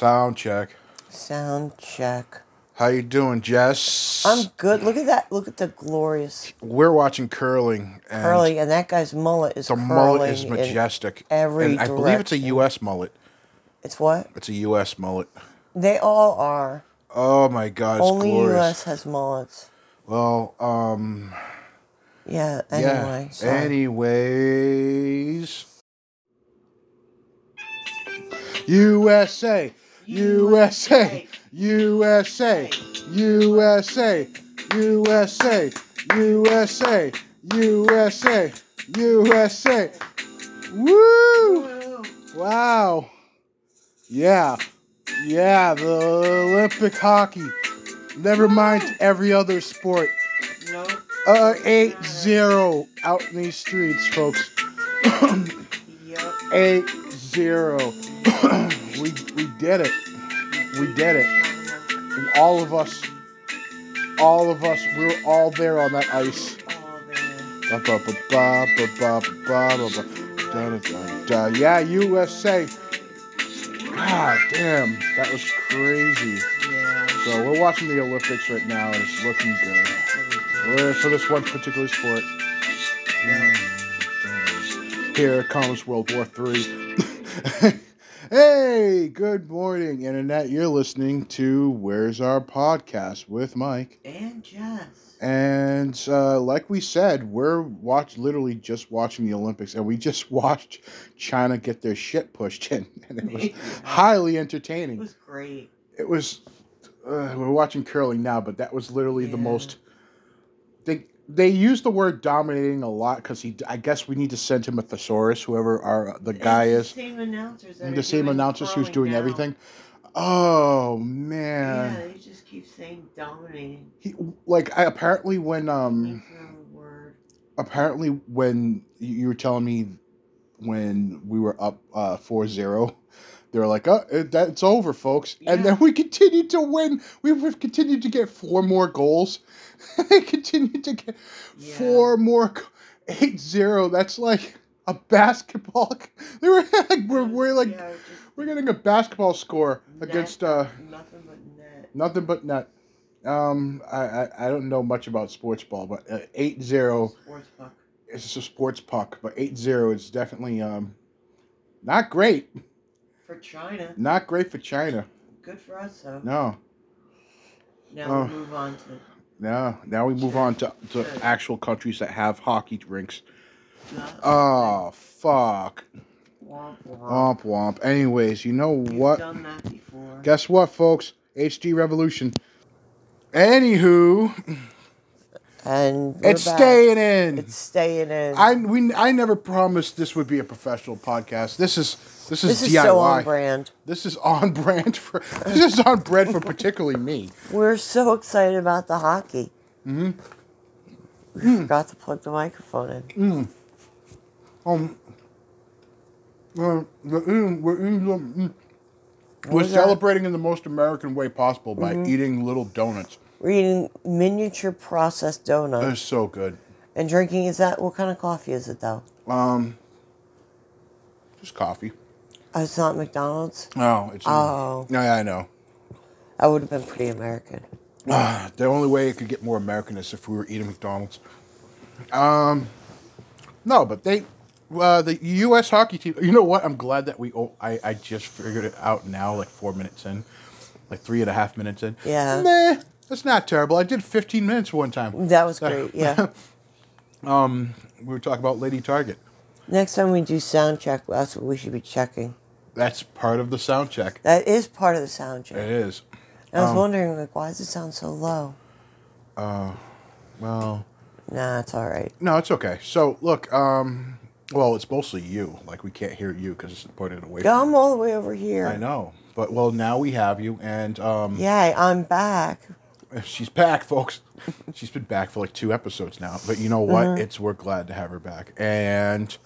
Sound check. Sound check. How you doing, Jess? I'm good. Look at that. Look at the glorious We're watching curling. And curling, and that guy's mullet is The curling. mullet is majestic. every and I believe it's a. U.S. mullet. It's what It's a U.S. mullet. they all are. Oh my God, it's Only glorious. U.S. has mullets. Well, um, Yeah. Anyway. yeah. Anyways, USA, USA, USA, USA, USA, USA, USA, USA. Woo! Wow. Yeah. Yeah, the Olympic hockey. Never mind every other sport. Nope. Uh, 8 0 out in these streets, folks. Yep. 8 0. we, we did it we did it. And all of us, all of us, we were all there on that ice. Yeah, USA. God damn, that was crazy. So we're watching the Olympics right now, and it's looking good. For this one particular sport. Here comes World War III. hey, good morning, Internet. You're listening to Where's Our Podcast with Mike. And Jess. And uh, like we said, we're watch literally just watching the Olympics, and we just watched China get their shit pushed in, and it was highly entertaining. It was great. It was. Uh, we're watching curling now, but that was literally the most. They they use the word dominating a lot because he. I guess we need to send him a thesaurus, whoever our the guy It's is, The same announcers. The same announcers who's doing now. everything. Oh man. Yeah, they just keep saying dominating. he like I, apparently when um Can't remember the word. apparently when you you were telling me when we were up uh 4-0 they were like oh that's over folks and then we continued to win we, we've continued to get four more goals they continued to get Yeah. four more go- 8-0 that's like a basketball they were like we're, we're like Yeah, we're getting a basketball score net- against uh nothing but net. nothing but net um I, I i don't know much about sports ball but uh, 8-0 Sports puck. it's a sports puck, but 8-0 is definitely um not great. For China, Not great for China. good for us though. No. Now Oh. we move on to No. Now we move on to, to actual countries that have hockey rinks. Oh ah, fuck. womp womp. Womp womp. Anyways, you know We've what? done that before. Guess what, folks? HD Revolution. Anywho, and it's back. staying in. It's staying in. I we I never promised this would be a professional podcast. This is this is this DIY. is so on brand. This is on brand for this is on brand for particularly me. We're so excited about the hockey. Mm-hmm. We forgot to plug the microphone in. Um, uh, the- mm, we're, mm, mm, we're celebrating in the most American way possible by Mm-hmm. eating little donuts. We're eating miniature processed They're so good. and drinking. Is that what kind of coffee is it though? Um, just coffee. Oh, it's not McDonald's. No, it's. Oh. No, yeah, I know. That would have been pretty American. Ah, the only way it could get more American is if we were eating McDonald's. Um, no, but they, uh, the U.S. hockey team. You know what? I'm glad that we. Oh, I I just figured it out now, like four minutes in, like three and a half minutes in. Yeah. Nah, that's not terrible. I did 15 minutes one time. That was great. Yeah. We were talking about Lady Target. Next time we do sound check, that's what we should be checking. That's part of the sound check. That is part of the sound check. It is. I was wondering, like, why does it sound so low? Well, Nah, it's all right. no, it's okay. So look, um, well, it's mostly you. Like we can't hear you because it's pointed away. from Come all the way over here. I know. But well, now we have you, and um, Yeah, I'm back. she's back, folks. she's been back for like two episodes now. But you know what? It's we're glad to have her back, and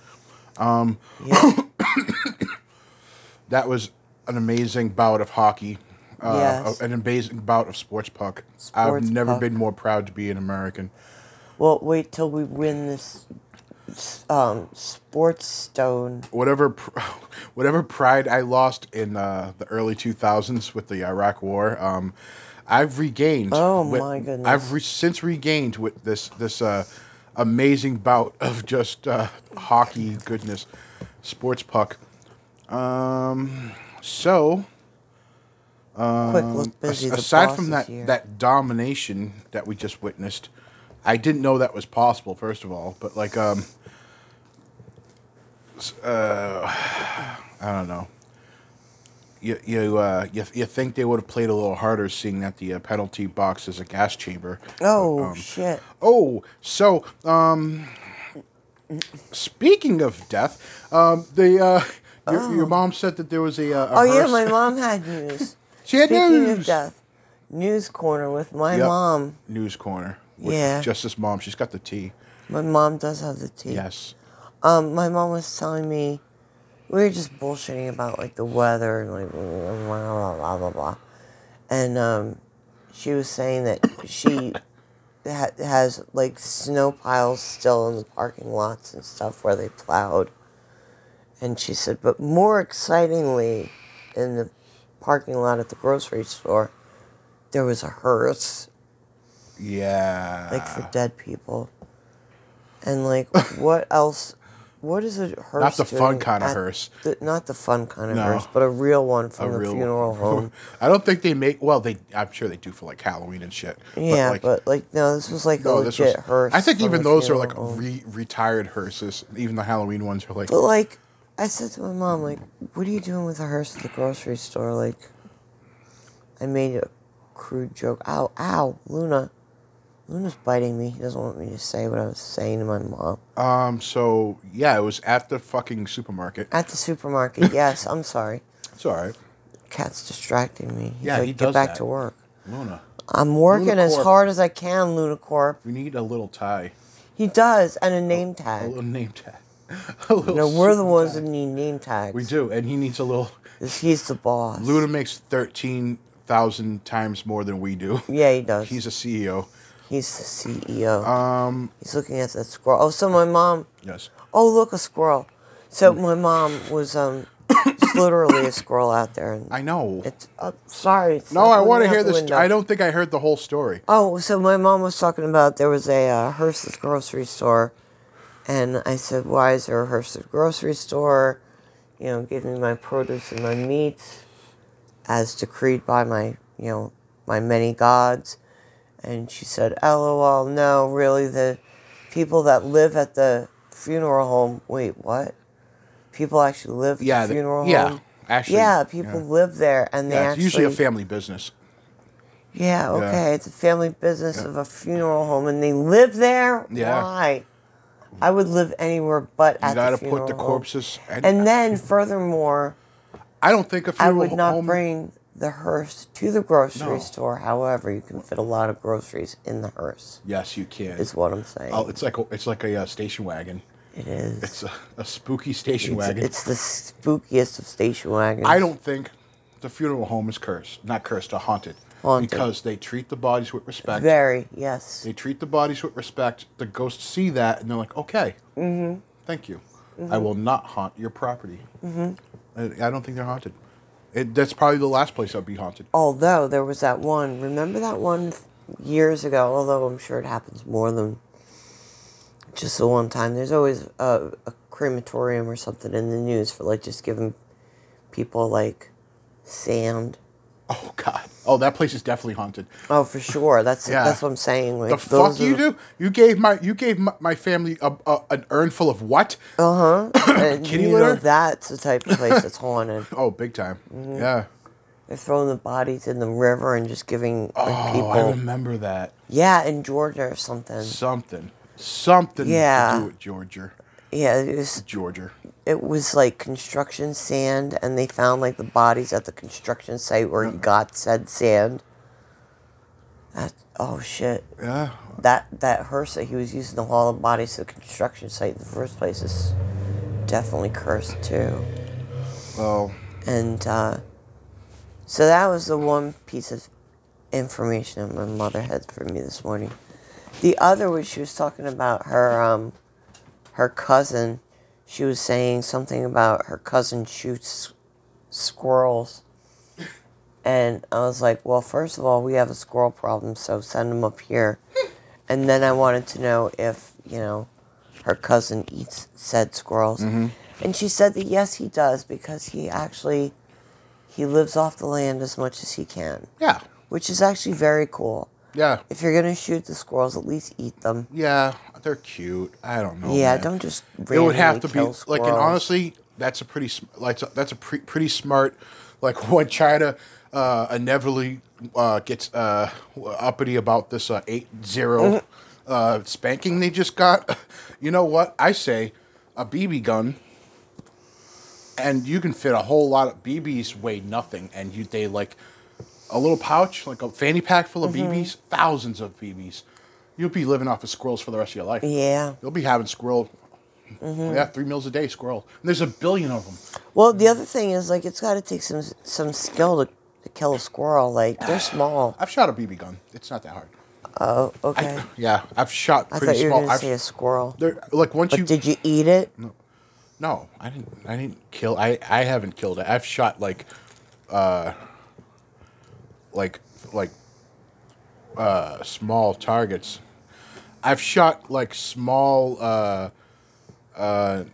Yeah. that was an amazing bout of hockey. Uh, Yes. An amazing bout of sports puck. I've never puck. been more proud to be an American. well, wait till we win this um, sports stone. whatever pr- whatever pride I lost in uh, the early 2000s with the Iraq War, um, I've regained. Oh, with- my goodness. I've re- since regained with this this uh, amazing bout of just uh, hockey goodness, sports puck. Um, so Quick look busy. aside from that here. that domination that we just witnessed, I didn't know that was possible. First of all, but like um, uh, I don't know. You you uh you, you think they would have played a little harder, seeing that the uh, penalty box is a gas chamber. Oh um, shit! Oh, so um, speaking of death, um, the uh, your, your mom said that there was a. Uh, a Oh yeah, my mom had news. She had Speaking news. of death, news corner with my Yep. mom. News corner. with Yeah. Justice mom. She's got the tea. My mom does have the tea. Yes. Um, my mom was telling me we were just bullshitting about like the weather and like blah blah blah blah blah, and um, she was saying that she ha- has like snow piles still in the parking lots and stuff where they plowed, and she said, but more excitingly, in the parking lot at the grocery store, there was a hearse Yeah. like for dead people. And like, what else? What is a hearse? Not the fun kind of hearse. the- not the fun kind of No. hearse, but a real one a from the real funeral home. I don't think they make. Well, they. I'm sure they do for like Halloween and shit. yeah, like, but like, no, this was like a no, this legit was. hearse. I think even those are like re- retired hearses. Even the Halloween ones are like. But like, I said to my mom, like, what are you doing with a hearse at the grocery store? Like, I made a crude joke. Ow, ow, Luna. Luna's biting me. He doesn't want me to say what I was saying to my mom. Um. So yeah, it was at the fucking supermarket. At the supermarket, yes, I'm sorry. It's all right. Cat's distracting me. He's Yeah, like, he get back that. to work. Luna, I'm working as Lunacorp. hard as I can, Lunacorp. we need a little tie. He does, and a name tag. A little name tag. a little No, we're the super ones tag. that need name tags. We do, and he needs a little. 'Cause He's the boss. Luna makes thirteen thousand times more than we do. Yeah, he does. He's a CEO. He's the CEO. Um. He's looking at that squirrel. Oh, so my mom. Yes. Oh, look, a squirrel. So my mom was um, it's literally a squirrel out there, and I know. it's. Uh, sorry. it's No, I want to hear the this. I don't think I heard the whole story. Oh, so my mom was talking about there was a uh, hearse at the grocery store, and I said, "Why is there a hearse at the grocery store?" You know, give me my produce and my meats, as decreed by my, you know, my many gods. And she said, "LOL, no, really, the people that live at the funeral home. Wait, what? People actually live at Yeah, the the- funeral yeah, home. actually, yeah, people yeah. live there, and they Yeah, it's actually usually a family business. yeah, okay. It's a family business of a funeral home, and they live there. Yeah. Why? I would live anywhere but You at got the to put the corpses. And, And then, furthermore, I don't think a funeral home would not home. bring the hearse to the grocery No. store. However, you can fit a lot of groceries in the hearse. yes, you can. Is what I'm saying. Oh, it's like a, it's like a uh, station wagon. it is. It's a, a spooky station It's, wagon. it's the spookiest of station wagons. I don't think the funeral home is cursed. Not cursed, uh, haunted. Haunted. Because they treat the bodies with respect. Very yes. They treat the bodies with respect. The ghosts see that and they're like, okay, mm-hmm. thank you. I will not haunt your property. Mm-hmm. I, I don't think they're haunted. It, that's probably the last place I'd be haunted. Although there was that one, remember that one years ago? Although I'm sure it happens more than just the one time. There's always a, a crematorium or something in the news for like just giving people like sand. Oh God! Oh, that place is definitely haunted. Oh, for sure. That's Yeah. that's what I'm saying. Like The fuck you do? You gave my you gave my, my family a, a, an urn full of what? Uh huh. Kitty you know that's the type of place that's haunted. Oh, big time. Mm-hmm. Yeah. They're throwing the bodies in the river and just giving like, Oh, people. I remember that. Yeah, in Georgia or something. Something, something Yeah. to do with Georgia. Yeah, it was Georgia. It was like construction sand and they found like the bodies at the construction site where he got said sand. That oh shit. Yeah. that that hearse that he was using to haul the bodies to the construction site in the first place is definitely cursed too. Well, and uh, so that was the one piece of information that my mother had for me this morning. The other was she was talking about her um her cousin, she was saying something about her cousin shoots squirrels. And I was like, well, first of all, we have a squirrel problem, so send them up here. And then I wanted to know if, you know, her cousin eats said squirrels. Mm-hmm. And she said that yes, he does because he actually he lives off the land as much as he can, Yeah. which is actually very cool. Yeah. If you're gonna shoot the squirrels, at least eat them. Yeah. They're cute. I don't know. yeah, man. don't just. It would have to be kill like, and honestly, that's a pretty like that's a pre- pretty smart. Like when China uh, inevitably uh, gets uh, uppity about this uh, eight zero uh, spanking they just got. You know what I say? A BB gun, and you can fit a whole lot of BBs. Weigh nothing, and you they like a little pouch, like a fanny pack full of Mm-hmm. BBs, thousands of BBs. You'll be living off of squirrels for the rest of your life. Yeah. You'll be having squirrel. Mm-hmm. Yeah, three meals a day, squirrel. And there's a billion of them. Well, the other thing is like it's got to take some some skill to, to kill a squirrel. Like they're small. I've shot a BB gun. It's not that hard. Oh, okay. Yeah, I've shot I, pretty thought you were small. gonna I've, say a squirrel. like once But you did you eat it? no, I didn't. I didn't kill. I I haven't killed it. I've shot like, uh, like like, uh, small targets. I've shot like small, uh, uh,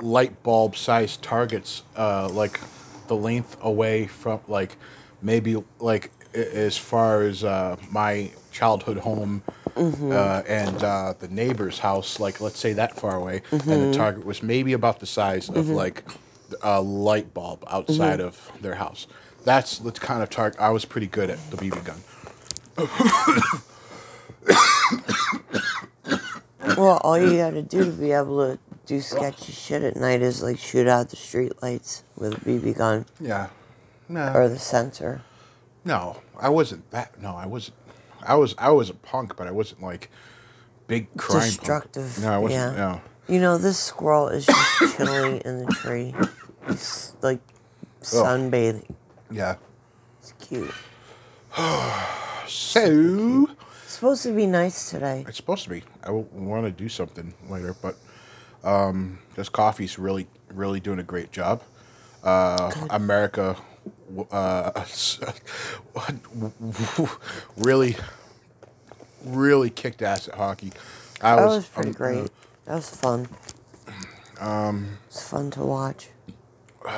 light bulb sized targets, uh, like the length away from like maybe like as far as uh, my childhood home uh, and uh, the neighbor's house, like let's say that far away, and the target was maybe about the size of like a light bulb outside of their house. That's the kind of target I was pretty good at the BB gun. Well, all you got to do to be able to do sketchy shit at night is like shoot out the street lights with a BB gun Yeah. No. or the sensor. No, I wasn't that. No, I wasn't. I was. I was a punk, but I wasn't like big crime. punk. Destructive. No, I wasn't. yeah. No. You know, this squirrel is just chilling in the tree. He's like sunbathing. Yeah. It's cute. So It's supposed to be nice today. it's supposed to be. I want to do something later, but um, this coffee's really, really doing a great job. Uh, America, uh, really, really kicked ass at hockey. I That was, was pretty um, great. That was fun. Um, it's fun to watch.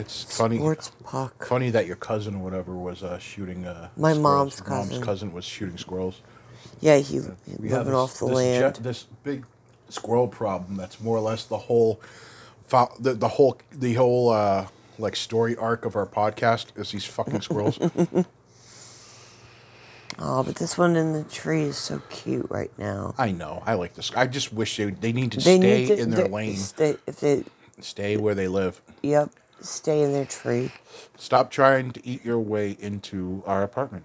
It's funny. Sports puck. Funny that your cousin or whatever was uh, shooting. Uh, My mom's Your cousin. Mom's cousin was shooting squirrels. Yeah, he, he We have living this- off the this land. jet- this big squirrel problem. That's more or less the whole, fo- the, the whole, the whole uh, like story arc of our podcast is these fucking squirrels. Oh, but this one in the tree is so cute right now. I know. I like this. I just wish they they need to stay in their they- lane. Stay, if they, Stay where they live. yep, stay in their tree. Stop trying to eat your way into our apartment.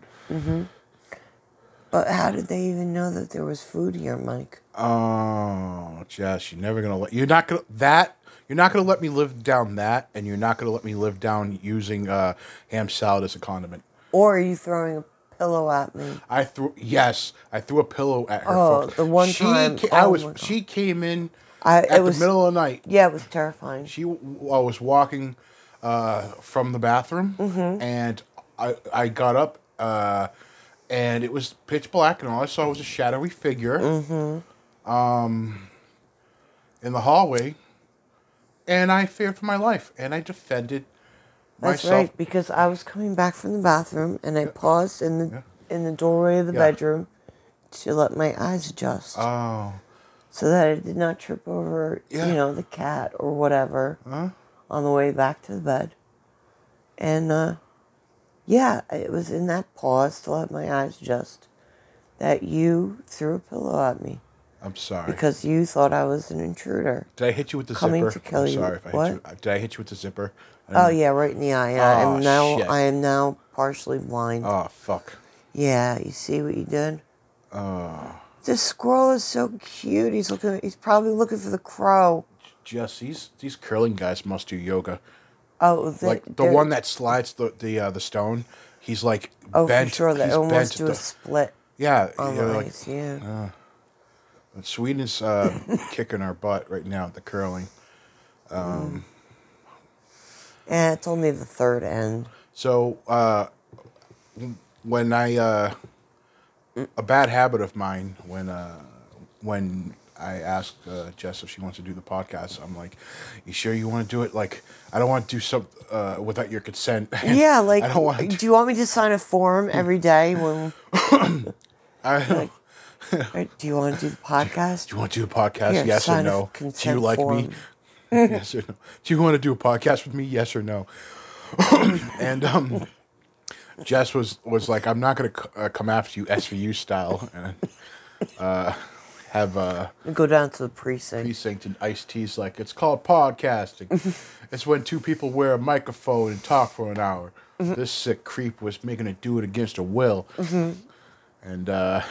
But how did they even know that there was food here, Mike? Oh, Jess, you're never gonna let you're not gonna that you're not gonna let me live down that, and you're not gonna let me live down using uh, ham salad as a condiment. Or are you throwing a pillow at me? I threw yes, I threw a pillow at her. Oh, the one she time- ca- I oh was she came in I- at it was- the middle of the night. Yeah, it was terrifying. She I was walking uh, from the bathroom, Mm-hmm. and I I got up, uh, and it was pitch black, and all I saw was a shadowy figure, Mm-hmm. um, in the hallway, and I feared for my life, and I defended That's myself. right, because I was coming back from the bathroom and I paused in the in the doorway of the Yeah. bedroom to let my eyes adjust Oh, so that I did not trip over, Yeah. you know, the cat or whatever on the way back to the bed. And uh, yeah, it was in that pause to let my eyes adjust that you threw a pillow at me I'm sorry. because you thought I was an intruder. Did I hit you with the Coming zipper? to kill I'm you. sorry if I What? hit you. Did I hit you with the zipper? Oh yeah, right in the eye. and I Oh, am now shit. I am now partially blind. Oh fuck. Yeah, you see what you did? This squirrel is so cute. He's looking he's probably looking for the crow. Jess, these these curling guys must do yoga. Oh, the, like the one that slides the the uh, the stone. He's like Oh, bent. for sure. They almost do the- a split yeah, on you know, the like ice. Yeah. Sweden's uh, kicking our butt right now at the curling. Yeah, it's only the third end. So uh, when I uh, a bad habit of mine when uh, when I ask uh, Jess if she wants to do the podcast, I'm like, "You sure you want to do it? Like, I don't want to do some uh, without your consent." Yeah, like, I don't want. To, do you want me to sign a form every day when? I or do you want to do the podcast? do you want to do the podcast? Here, yes or no? Do you like me? yes or no? Do you want to do a podcast with me? Yes or no? and um, Jess was was like, "I'm not going to c- uh, come after you SVU style and uh, have a Go down to the precinct. precinct and Ice T's like it's called podcasting. it's when two people wear a microphone and talk for an hour. This sick creep was making it do it against her will, and uh,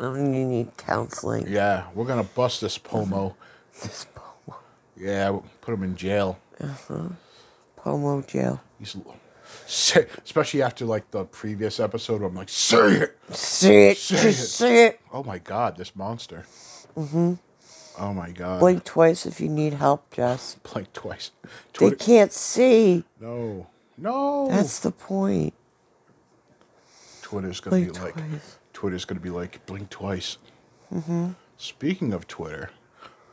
Oh, you need counseling. yeah, we're gonna bust this pomo. This pomo. Yeah, we'll put him in jail. Pomo jail. He's say, especially after like the previous episode. Where I'm like, say it. Say it. Say just it. say it. Oh my god, this monster. Mm-hmm. Oh my god. Blink twice if you need help, Jess. Blink twice. They can't see. No. No. That's the point. Twitter's gonna Blink be like. twice. Twitter's gonna be like blink twice. Mm-hmm. Speaking of Twitter,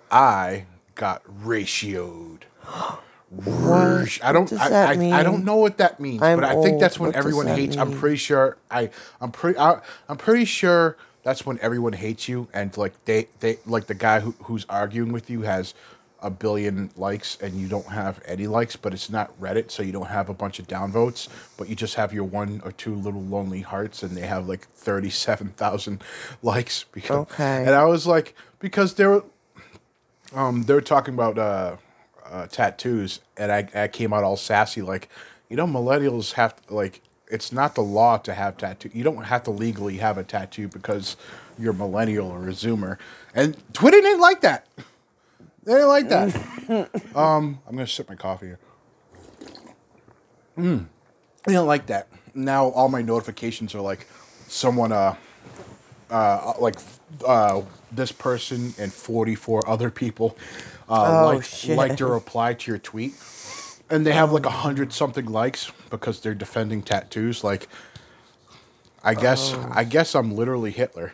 I got ratioed. What? I don't. I, I, I don't know what that means, I'm but I think old. that's when What everyone hates. I'm pretty sure. I. I'm pretty. I, I'm pretty sure that's when everyone hates you, and like they, they like the guy who, who's arguing with you has a billion likes, and you don't have any likes, but it's not Reddit, so you don't have a bunch of downvotes, but you just have your one or two little lonely hearts, and they have like thirty-seven thousand likes. Because, Okay. And I was like, because they were, um, they were talking about uh, uh, tattoos, and I, I came out all sassy, like, you know, millennials have like, it's not the law to have tattoo. You don't have to legally have a tattoo because you're millennial or a Zoomer, and Twitter didn't like that. They didn't like that. um, I'm gonna sip my coffee here. Mm. They didn't like that. Now all my notifications are like, someone uh, uh, like uh, this person and 44 other people uh, Oh, liked, shit. liked a reply to your tweet. And they have like a hundred something likes because they're defending tattoos. Like, I guess I guess I'm literally Hitler.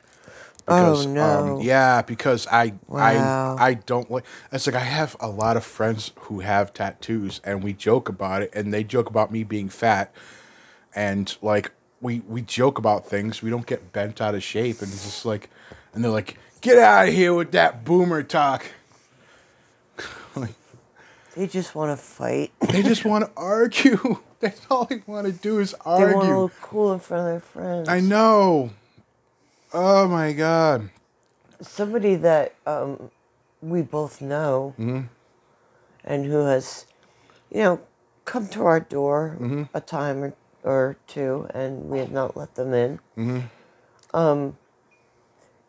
Oh, no. Um, yeah, because I Wow. I I don't like. It's like I have a lot of friends who have tattoos, and we joke about it, and they joke about me being fat, and like we we joke about things. We don't get bent out of shape, and it's just like, and they're like, "Get out of here with that boomer talk." like, They just want to fight. they just want to argue. That's all they want to do is They want to argue. look cool in front of their friends. I know. Oh my god. Somebody that um, we both know Mm-hmm. and who has, you know, come to our door Mm-hmm. a time or, or two and we have not let them in, Mm-hmm. um,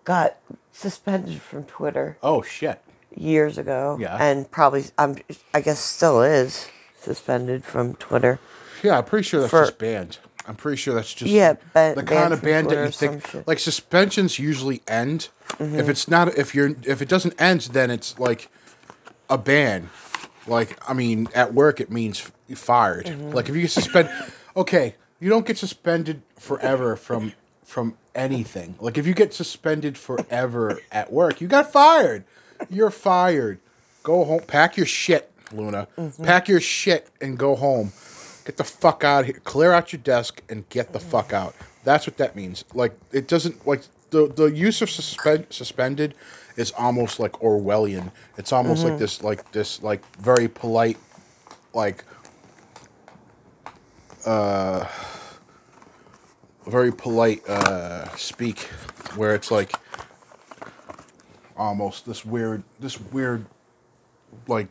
got suspended from Twitter Oh shit. years ago. Yeah. And probably, I'm, I guess, still is suspended from Twitter. Yeah, I'm pretty sure that's For- just banned. I'm pretty sure that's just Yeah, ban- the kind of ban that you think like suspensions usually end. Mm-hmm. If it's not if you're if it doesn't end, then it's like a ban. Like I mean, at work it means fired. Mm-hmm. Like if you get suspend, okay, you don't get suspended forever from from anything. Like if you get suspended forever at work, you got fired. You're fired. Go home. Pack your shit, Luna. Mm-hmm. Pack your shit and go home. Get the fuck out of here. Clear out your desk and get the fuck out. That's what that means. Like it doesn't like the the use of suspend suspended is almost like Orwellian. It's almost like this like this like very polite like uh very polite uh speak where it's like almost this weird this weird like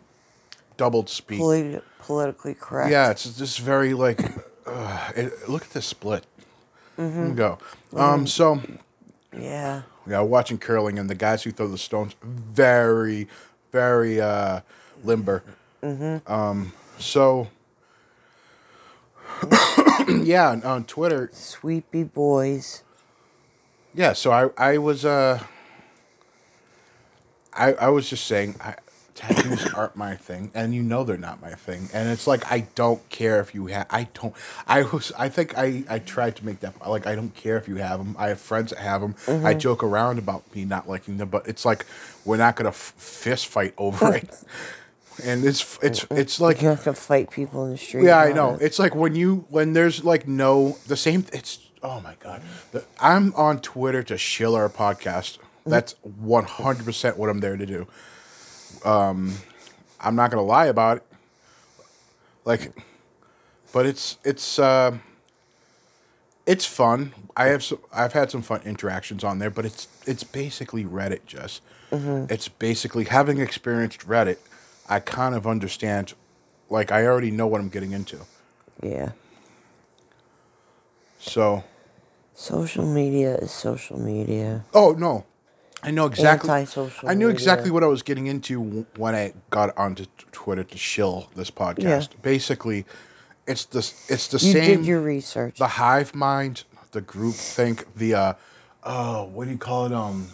doubled speak. Polit- politically correct. Yeah, it's just very like, uh, it, look at this split. We go. Um, so Yeah. yeah, watching curling and the guys who throw the stones, very, very uh, limber. Um, so yeah, on, on Twitter, Sweepy boys. yeah. So I I was uh, I, I was just saying, I, tattoos aren't my thing, and you know they're not my thing. And it's like I don't care if you have. I don't. I was. I think I I tried to make that like I don't care if you have them. I have friends that have them. I joke around about me not liking them, but it's like we're not gonna f- fist fight over it. And it's it's it's like You have to fight people in the street. yeah, I know. it. It's like when you when there's like no the same. It's oh my god. The, I'm on Twitter to shill our podcast. That's one hundred percent what I'm there to do. Um, I'm not gonna lie about it. Like, but it's it's uh, it's fun. I have some, I've had some fun interactions on there, but it's it's basically Reddit. Just it's basically having experienced Reddit. I kind of understand. Like I already know what I'm getting into. Yeah. So, Social media is social media. oh no, I know exactly. Anti-social I knew exactly what I was getting into when I got onto Twitter to shill this podcast. Yeah. Basically, it's the it's the You same. did your research. the hive mind, the group think, the uh, oh, what do you call it? Um,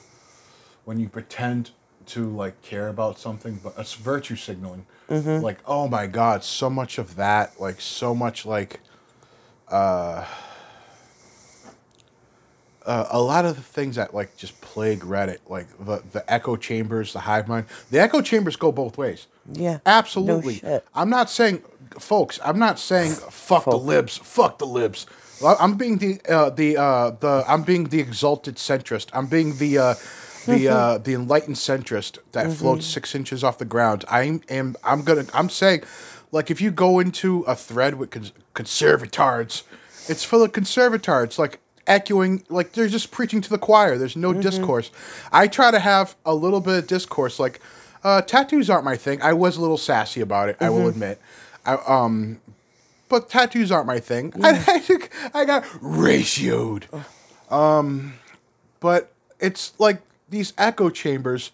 when you pretend to like care about something, but it's virtue signaling. Mm-hmm. Like, oh my god, so much of that, like so much like, uh, a lot of the things that like just plague Reddit, like the the echo chambers, the hive mind. The echo chambers go both ways. yeah. Absolutely. No. I'm not saying, folks. I'm not saying fuck the libs. Fuck the libs. I'm being the uh, the uh, the I'm being the exalted centrist. I'm being the uh, the uh, the enlightened centrist that Mm-hmm. floats six inches off the ground. I am I'm gonna I'm saying, like if you go into a thread with cons- conservatards, it's full of conservatards. Like echoing like they're just preaching to the choir. There's no discourse. I try to have a little bit of discourse like uh, tattoos aren't my thing. I was a little sassy about it i will admit. I, um but tattoos aren't my thing. I, I i got ratioed. Um but it's like these echo chambers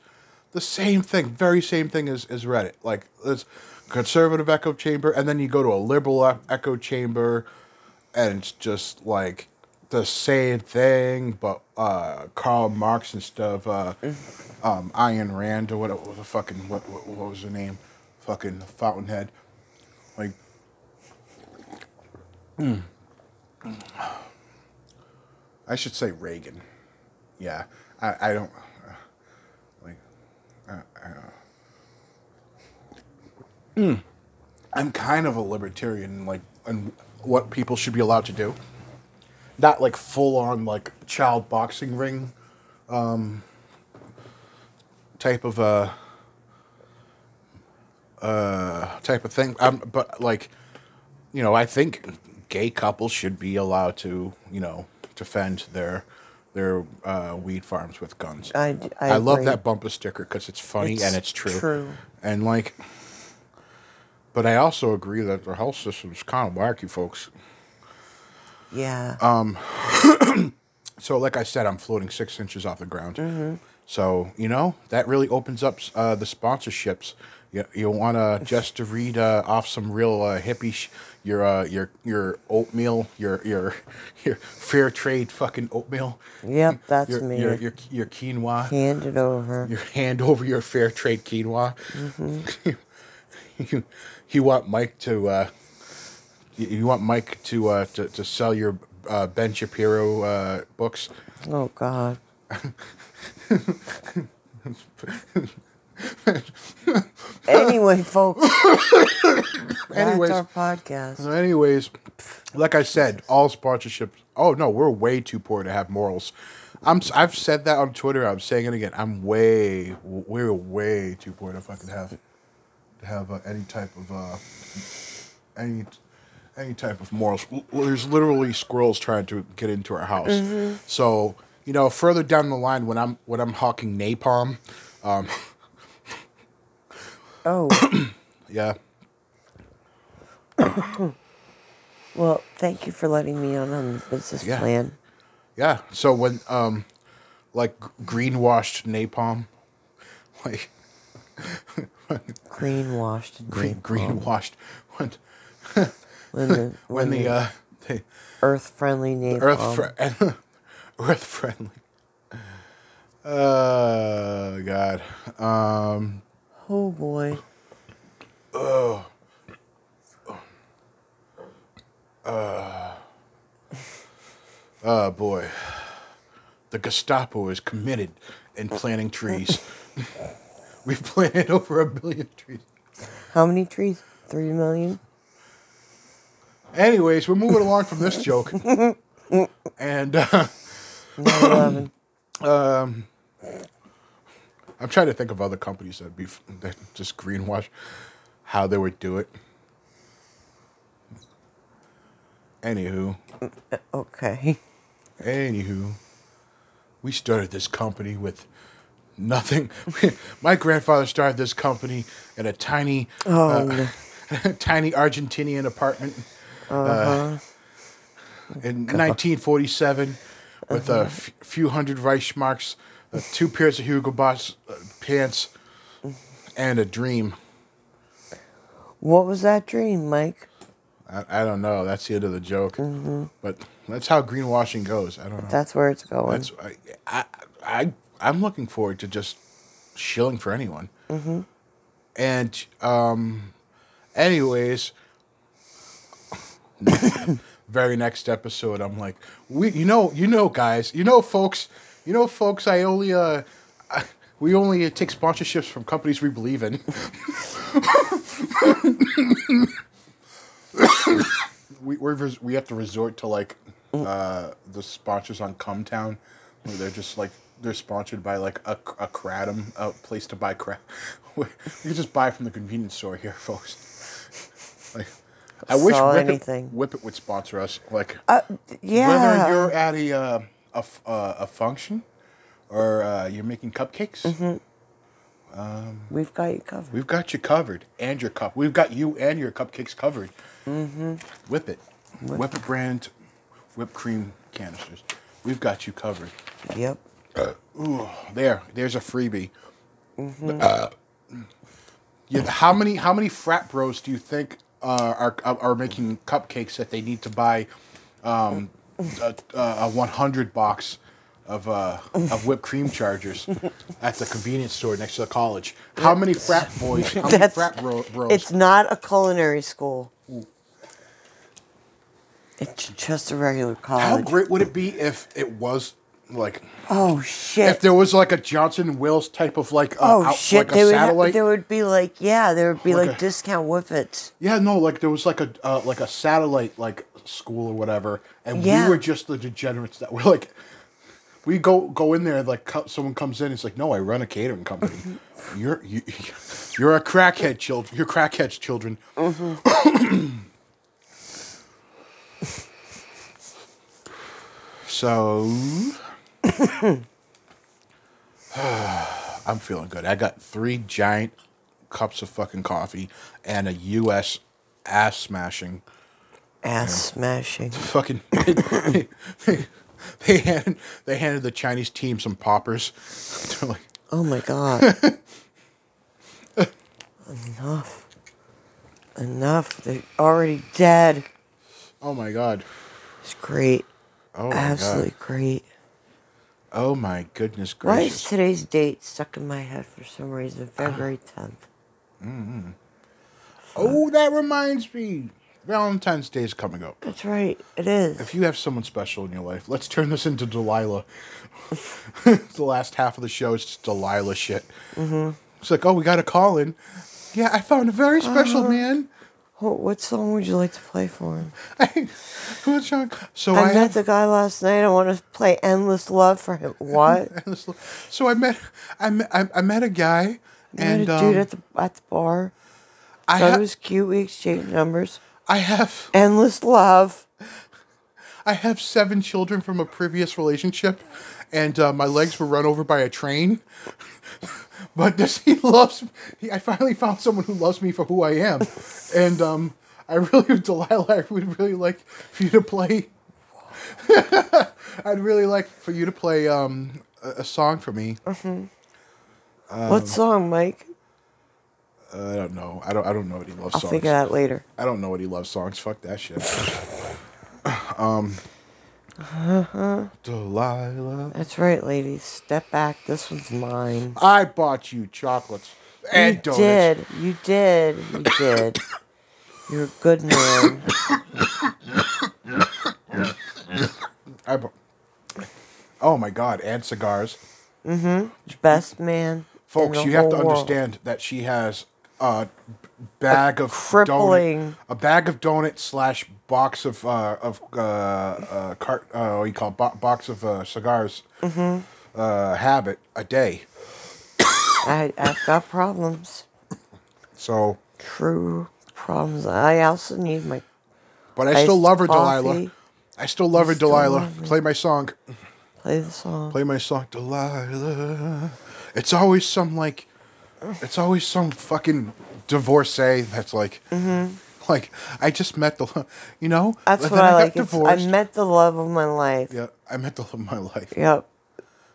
the same thing very same thing as, as reddit like this conservative echo chamber and then you go to a liberal echo chamber and it's just like the same thing, but uh, Karl Marx instead of uh, um, Ayn Rand or what, what the fucking what, what what was her name, fucking Fountainhead, like. I should say Reagan. Yeah, I, I don't uh, like. Uh, uh, mm. I'm kind of a libertarian, like, and what people should be allowed to do. Not like full on like child boxing ring, um, type of uh, uh, type of thing. Um, but like, you know, I think gay couples should be allowed to, you know, defend their their uh, weed farms with guns. I I love agree. that bumper sticker because it's funny It's and it's true. true. And like, but I also agree that the health system's kind of wacky, folks. Yeah. Uh, So, like I said, I'm floating six inches off the ground. Mm-hmm. So, you know, that really opens up uh, the sponsorships. You, you want to just to read uh, off some real uh, hippie, sh- your uh, your your oatmeal, your your your fair trade fucking oatmeal. yep, that's your, me. Your, your your quinoa. Hand it over. Your hand over your fair trade quinoa. Mm-hmm. you, you want Mike to uh, you, want Mike to uh, to, to sell your uh, Ben Shapiro uh, books. Oh God. anyway, folks. Anyways. that's our podcast. Anyways, like I said, all sponsorships. Oh no, we're way too poor to have morals. I'm. I've said that on Twitter. I'm saying it again. I'm way. We're way too poor to fucking have to have uh, any type of uh, any any type of morals. There's literally squirrels trying to get into our house. So you know, further down the line, when I'm when I'm hawking napalm, um, Oh, yeah, well, thank you for letting me on on the business Yeah. plan. Yeah. So when um like greenwashed napalm, like Green washed. green greenwashed when When the, when the uh the earth friendly napalm. earth fri- earth friendly Uh, God. Um, Oh boy. oh boy. The Gestapo is committed in planting trees. We've planted over a million trees. How many trees? Three million? Anyways, we're moving along from this joke. and uh, 9 11. I'm trying to think of other companies that be that just greenwash how they would do it. Anywho, uh, Okay. anywho, we started this company with nothing. My grandfather started this company in a tiny, uh, Oh, no. tiny Argentinian apartment uh-huh. uh, in 1947 with a f- few hundred Reichsmarks, uh, two pairs of Hugo Boss uh, pants, and a dream. what was that dream, Mike? I, I don't know. That's the end of the joke. But that's how greenwashing goes. I don't know. That's where it's going. That's I, I, I I'm looking forward to just shilling for anyone. Mm-hmm. And um, anyways, very next episode, I'm like, we, you know, you know, guys, you know, folks, you know, folks, I only uh. I, we only take sponsorships from companies we believe in. we we're, we have to resort to like uh, the sponsors on Cum Town, where they're just like they're sponsored by like a, a kratom, a place to buy crap. you can just buy from the convenience store here, folks. Like, I wish Sell Whip it, anything. Whip it would sponsor us. Like, Uh, yeah. whether you're at a uh, a, f- uh, a function or uh, you're making cupcakes, We've got you covered. we've got you covered, and your cup. We've got you and your cupcakes covered. Mm-hmm. Whip it, whip it brand, whipped cream canisters. We've got you covered. Yep. Ooh, there, there's a freebie. Uh, yeah, how many how many frat bros do you think uh, are are making cupcakes that they need to buy um, a, a 100 box of uh, of whipped cream chargers at the convenience store next to the college? How many frat boys? How many That's- frat bro, bros? It's not a culinary school. It's just a regular college. how great would it be if it was like Oh shit. if there was like a Johnson Wills type of like uh, oh out- shit. like a they would ha- satellite? there would be like yeah, there would be Like like, a- discount whippets. Yeah, no, like there was like a uh, like a satellite like school or whatever, and Yeah. we were just the degenerates that were like, we go go in there like someone comes in, it's like, no, I run a catering company. you're you, you're a crackhead, children. You're crackheads, children. Mm-hmm. so, I'm feeling good. I got three giant cups of fucking coffee and a U.S. ass smashing Ass smashing. fucking they handed they handed the Chinese team some poppers. They're like, Oh my god. Enough. Enough. They're already dead. oh my god, It's great. oh my Absolutely god, great. oh my goodness gracious. Why is gracious. today's date stuck in my head for some reason? Ah. February 10th. Mm-hmm. Oh, that reminds me, Valentine's Day is coming up. That's right. It is. If you have someone special in your life, let's turn this into Delilah. the last half of the show is just Delilah shit. Mm-hmm. It's like, oh, we got a call in. Yeah, I found a very special Uh-huh. man. What, what song would you like to play for him? Who's John? So I, I, met have, the guy last night. I want to play Endless Love for him. What? so I met I met I, I met a guy You and met a dude um, at the at the bar. I Thought ha- it was cute. We exchanged numbers. I have Endless Love. I have seven children from a previous relationship, and uh, my legs were run over by a train. but this he loves. He, I finally found someone who loves me for who I am, and um, I really, Delilah, I would really like for you to play. I'd really like for you to play um, a, a song for me. Um, what song, Mike? I don't know. I don't. I don't know any love I'll songs. figure that later. I don't know what he loves songs. Fuck that shit. Um Delilah. That's right, ladies. Step back. This one's mine. I bought you chocolates and you donuts. did. You did. You did. You're a good man. I bu- oh my god, and cigars. Mm-hmm. Best man. Folks, you have to world. understand that she has a bag of crippling- donut, a bag of donuts slash box of uh, of uh, uh, cart, uh, what do you call it? Bo- box of uh, cigars Mm-hmm. uh, habit a day. I, I've got problems. So, True problems. I also need my but I still love her, coffee. Delilah. I still love her, still Delilah. love. Play my song. play the song. Play my song, Delilah. It's always some like, it's always some fucking divorcee that's like, like I just met the, you know. Mm-hmm. That's what I got like. I met the love of my life. Yeah, I met the love of my life. Yep.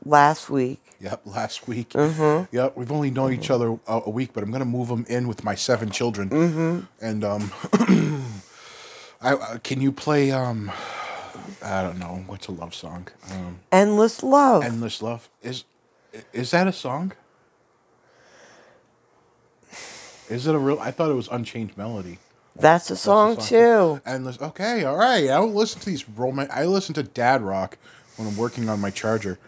Last week. Yep, last week. Mm-hmm. Yep, we've only known each other a, a week, but I'm gonna move them in with my seven children. Mm-hmm. And um, I uh, can you play um, I don't know what's a love song. Um, Endless love. Endless love is is that a song? Is it a real? I thought it was Unchained Melody. That's a song, That's a too. Endless. Okay, all right. I don't listen to these roman. I listen to dad rock when I'm working on my charger.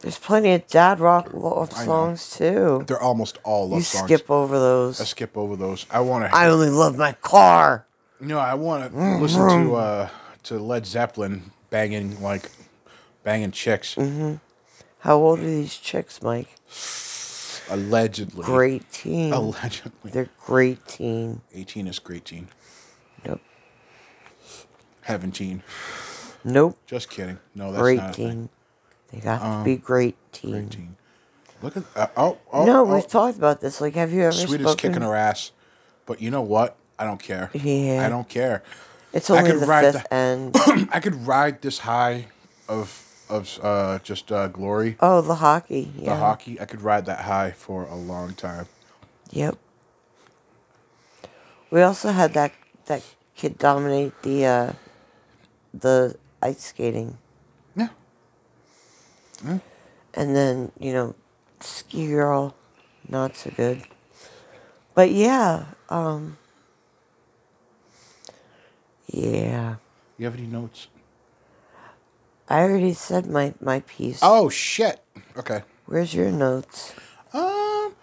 There's plenty of dad rock love songs too. They're almost all love You songs. skip over those. I skip over those. I want to. I only love my car. No, I want to listen to uh to Led Zeppelin banging like banging chicks. How old are these chicks, Mike? Allegedly. Great teen. Allegedly. They're great teen. 18 is great teen. Nope. Heaven teen. Nope. Just kidding. No, that's Great not teen. They got to be great teen. Great teen. Look at uh, oh oh. no, oh. we've talked about this. Like, have you ever Sweet is spoken? kicking her ass, but you know what? I don't care. Yeah. I don't care. It's I only could the ride fifth the- end. I could ride this high of of uh just uh glory. Oh, the hockey. The hockey, I could ride that high for a long time. Yep. We also had that that kid dominate the uh, the ice skating, Yeah. and then you know, ski girl, not so good. But yeah, um, yeah. You have any notes? I already said my my piece. Oh shit. Okay. Where's your notes? Um,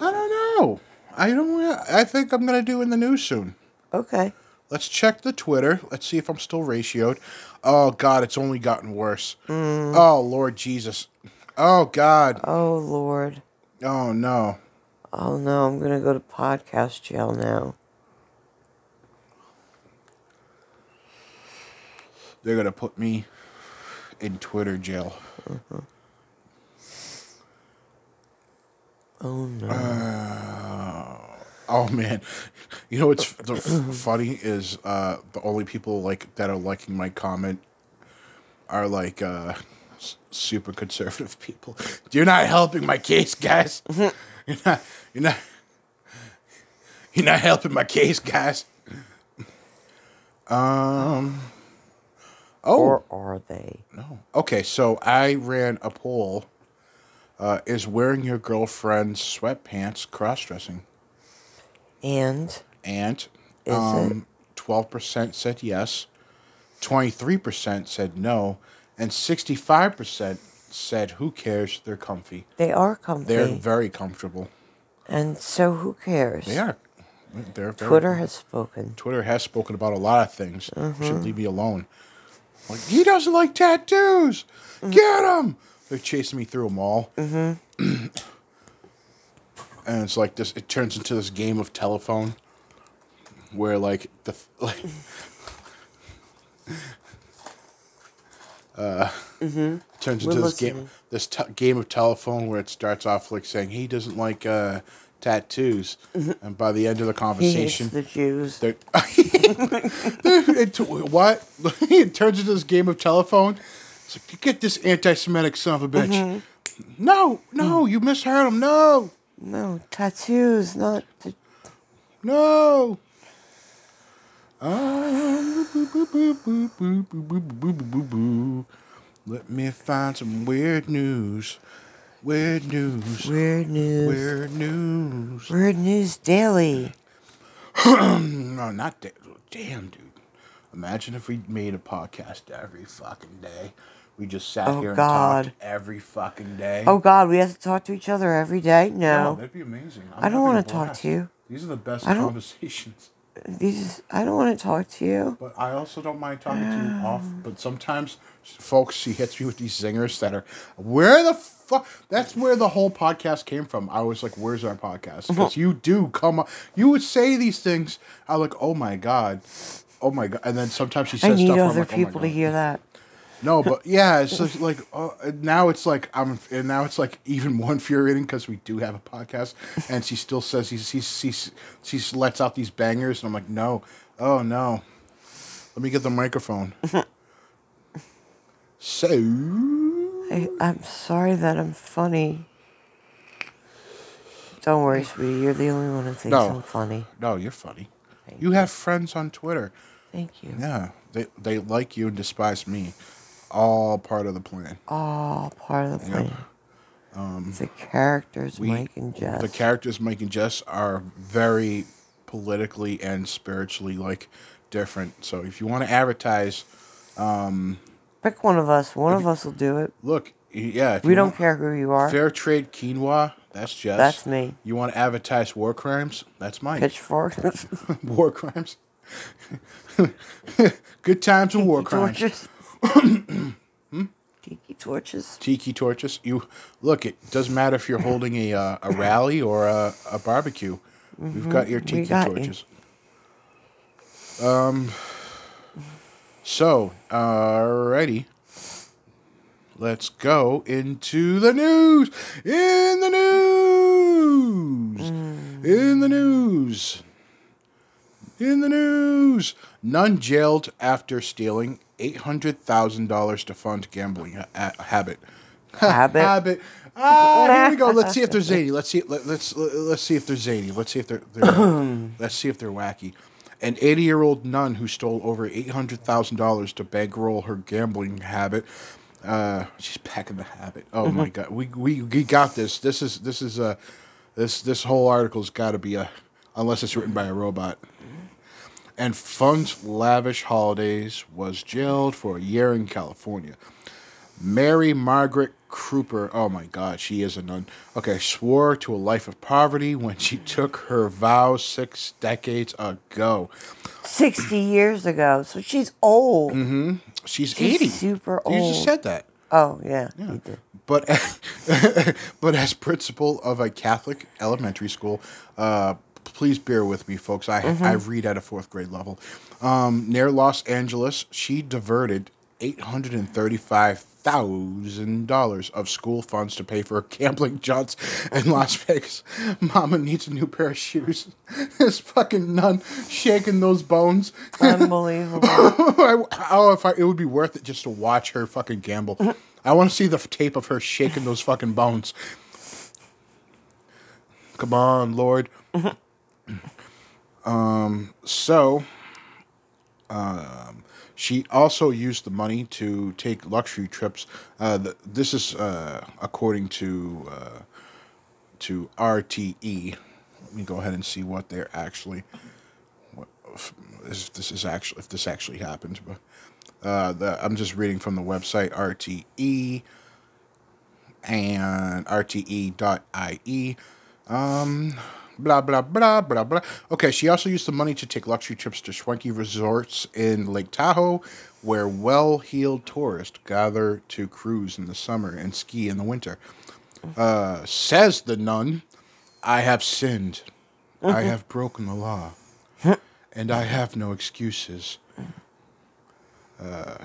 I don't know. I don't. I think I'm gonna do in the news soon. Okay. Let's check the Twitter. Let's see if I'm still ratioed. Oh God, it's only gotten worse. Oh Lord Jesus. Oh God. Oh Lord. Oh no. Oh no, I'm gonna go to podcast jail now. They're gonna put me in Twitter jail. Oh no. Oh man, you know what's the f- funny is uh, the only people like that are liking my comment are like uh, s- super conservative people. You're not helping my case, guys. you're not. You're not. You're not helping my case, guys. Um. Oh or are they? no. Okay, so I ran a poll. Uh, is wearing your girlfriend's sweatpants cross dressing? And And Is um, twelve percent said yes, twenty three percent said no, and sixty five percent said who cares? They're comfy. they are comfy. They're very comfortable. and so who cares? They are. They're very, Twitter has spoken. Twitter has spoken about a lot of things. Mm-hmm. should leave me alone. Like he doesn't like tattoos. Mm-hmm. Get him! They're chasing me through a mall, Mm-hmm. and it's like this. It turns into this game of telephone, where like the like. Uh, turns Mm-hmm. We're into this game, this game of telephone where it starts off like saying he doesn't like uh, tattoos, and by the end of the Mm-hmm. Conversation, the Jews. they're- it, what? it turns into this game of telephone. It's like, you get this anti-Semitic son of a bitch. Mm-hmm. No, no, you misheard him. No, No, tattoos, not the no. The Let me find some weird news. Weird news. Weird news. Weird news. Weird news daily. No, not da- damn, dude. Imagine if we made a podcast every fucking day. We just sat Oh, here and God. talked every fucking day. Oh God, we have to talk to each other every day. Oh, No, that'd be amazing. I'm I don't wanna talk to you. These are the best conversations. These. I don't want to talk to you. But I also don't mind talking to you um. off. But sometimes, folks, she hits me with these zingers that are, where the fuck? That's where the whole podcast came from. I was like, where's our podcast? Because you do come up, you would say these things. I'm like, oh my God. Oh my God. And then sometimes she I says need stuff. where I'm other like, oh my people to God. hear that. No, but yeah, it's just like uh, now it's like I'm and now it's like even more infuriating because we do have a podcast, and she still says he's he's she's she lets out these bangers, and I'm like, no, oh no, let me get the microphone. so I, I'm sorry that I'm funny. Don't worry, sweetie. You're the only one who thinks No. I'm funny. no, you're funny. Thank You have friends on Twitter. Thank you. Yeah, they they like you and despise me. All part of the plan. All part of the plan. the characters, Um, we- Mike and Jess. The characters Mike and Jess are very politically and spiritually like different. So if you want to advertise, Pick one of us. One of us will do it. look, yeah, We you don't want care who you are. Fair trade quinoa, that's Jess. That's me. You want to advertise war crimes? That's Mike. Pitchfork. war crimes. Good times and war crimes. Tiki torches. Tiki torches. You look. It doesn't matter if you're holding a uh, a rally or a, a barbecue. We've got your Mm-hmm. Tiki got you. torches. Um. So, alrighty. Let's go into the news. In the news. Mm. In the news. In the news. None jailed after stealing eight hundred thousand dollars to fund gambling ha- ha- habit. Habit? habit. Ah, here we go. Let's see if they're zany. Let's see. Let, let's let's see if they're zany. Let's see if they're, they're let's see if they're wacky. An 80 year old nun who stole over $800,000 to bankroll her gambling habit. Uh, she's back in the habit. Oh my God. We, we, we got this. This is, this is, uh, this, this whole article's got to be a, unless it's written by a robot. And funds lavish holidays was jailed for a year in California. Mary Margaret Kreuper, oh my God, she is a nun. Okay, swore to a life of poverty when she took her vows six decades ago. 60 years ago. So she's old. She's, She's 80. super old. You just said that. Oh, yeah, you did. But but as principal of a Catholic elementary school, uh, please bear with me, folks. I I read at a fourth grade level. Um, near Los Angeles, she diverted eight hundred and thirty-five thousand dollars of school funds to pay for gambling jaunts in Las Vegas. Mama needs a new pair of shoes. this fucking nun shaking those bones. Unbelievable. I, oh, if I, it would be worth it just to watch her fucking gamble. I want to see the tape of her shaking those fucking bones. Come on, Lord. Um. So, um, she also used the money to take luxury trips. Uh, the, this is uh, according to uh, to RTE. Let me go ahead and see what they're actually what if this is actually if this actually happened but uh the, i'm just reading from the website rte and rte.ie um blah blah blah blah blah okay she also used the money to take luxury trips to swanky resorts in lake tahoe where well-heeled tourists gather to cruise in the summer and ski in the winter uh says the nun i have sinned i have broken the law and I have no excuses. Uh,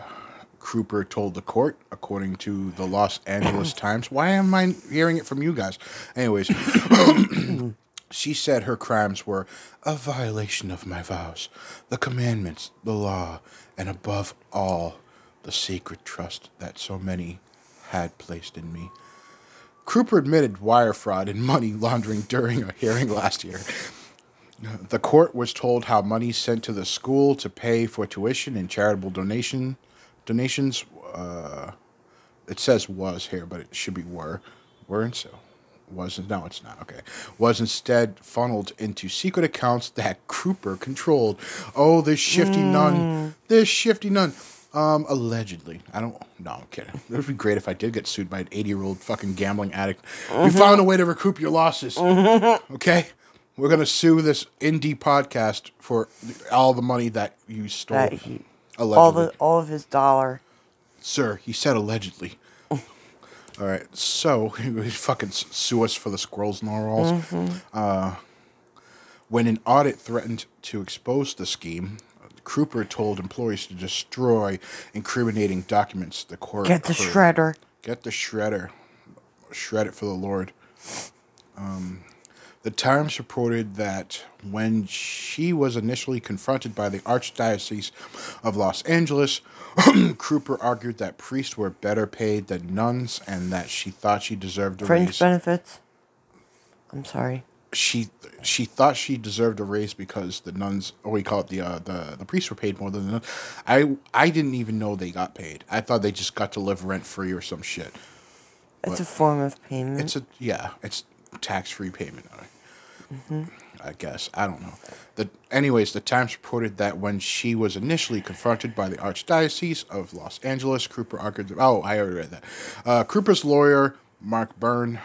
Kreuper told the court, according to the Los Angeles Times. Why am I hearing it from you guys? Anyways, she said her crimes were a violation of my vows, the commandments, the law, and above all, the sacred trust that so many had placed in me. Kreuper admitted wire fraud and money laundering during a hearing last year. The court was told how money sent to the school to pay for tuition and charitable donation donations. Uh, it says was here, but it should be were. Weren't so. Wasn't. No, it's not. Okay. Was instead funneled into secret accounts that Kreuper controlled. Oh, this shifty hmm. nun. This shifty nun. Um, allegedly. I don't. No, I'm kidding. It would be great if I did get sued by an 80 year old fucking gambling addict. We mm-hmm. found a way to recoup your losses. Mm-hmm. Okay? We're to sue this indie podcast for all the money that you stole. That he, allegedly. all the all of his dollar. Sir, he said allegedly. All right, so he fucking sue us for the squirrels our walls. Uh, when an audit threatened to expose the scheme, Kreuper told employees to destroy incriminating documents. The court Get the heard. shredder. Get the shredder. Shred it for the Lord. Um, the Times reported that when she was initially confronted by the Archdiocese of Los Angeles, Kreuper argued that priests were better paid than nuns and that she thought she deserved a Fringe raise. benefits. I'm sorry. She she thought she deserved a raise because the nuns, or we call it the uh, the the priests were paid more than the nuns. I I didn't even know they got paid. I thought they just got to live rent free or some shit. It's a form of payment. It's a yeah, it's tax free payment. I, I guess I don't know. The anyways, the Times reported that when she was initially confronted by the Archdiocese of Los Angeles, Kreuper argued. Oh, I already read that. Uh, Kreuper's lawyer Mark Byrne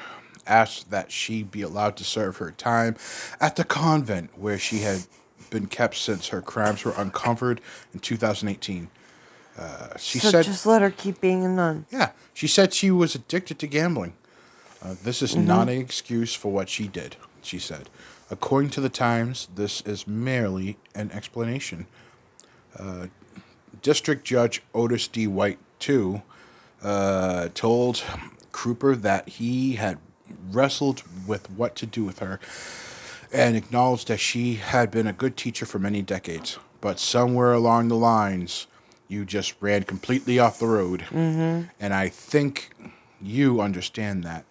asked that she be allowed to serve her time at the convent where she had been kept since her crimes were uncovered in 2018. Uh, she so said just let her keep being a nun. yeah, she said she was addicted to gambling. Uh, this is not an excuse for what she did, she said. According to the Times, this is merely an explanation. Uh, District Judge Otis D. Wright, too, uh, told Kreuper that he had wrestled with what to do with her and acknowledged that she had been a good teacher for many decades. But somewhere along the lines, you just ran completely off the road. Mm-hmm. And I think you understand that.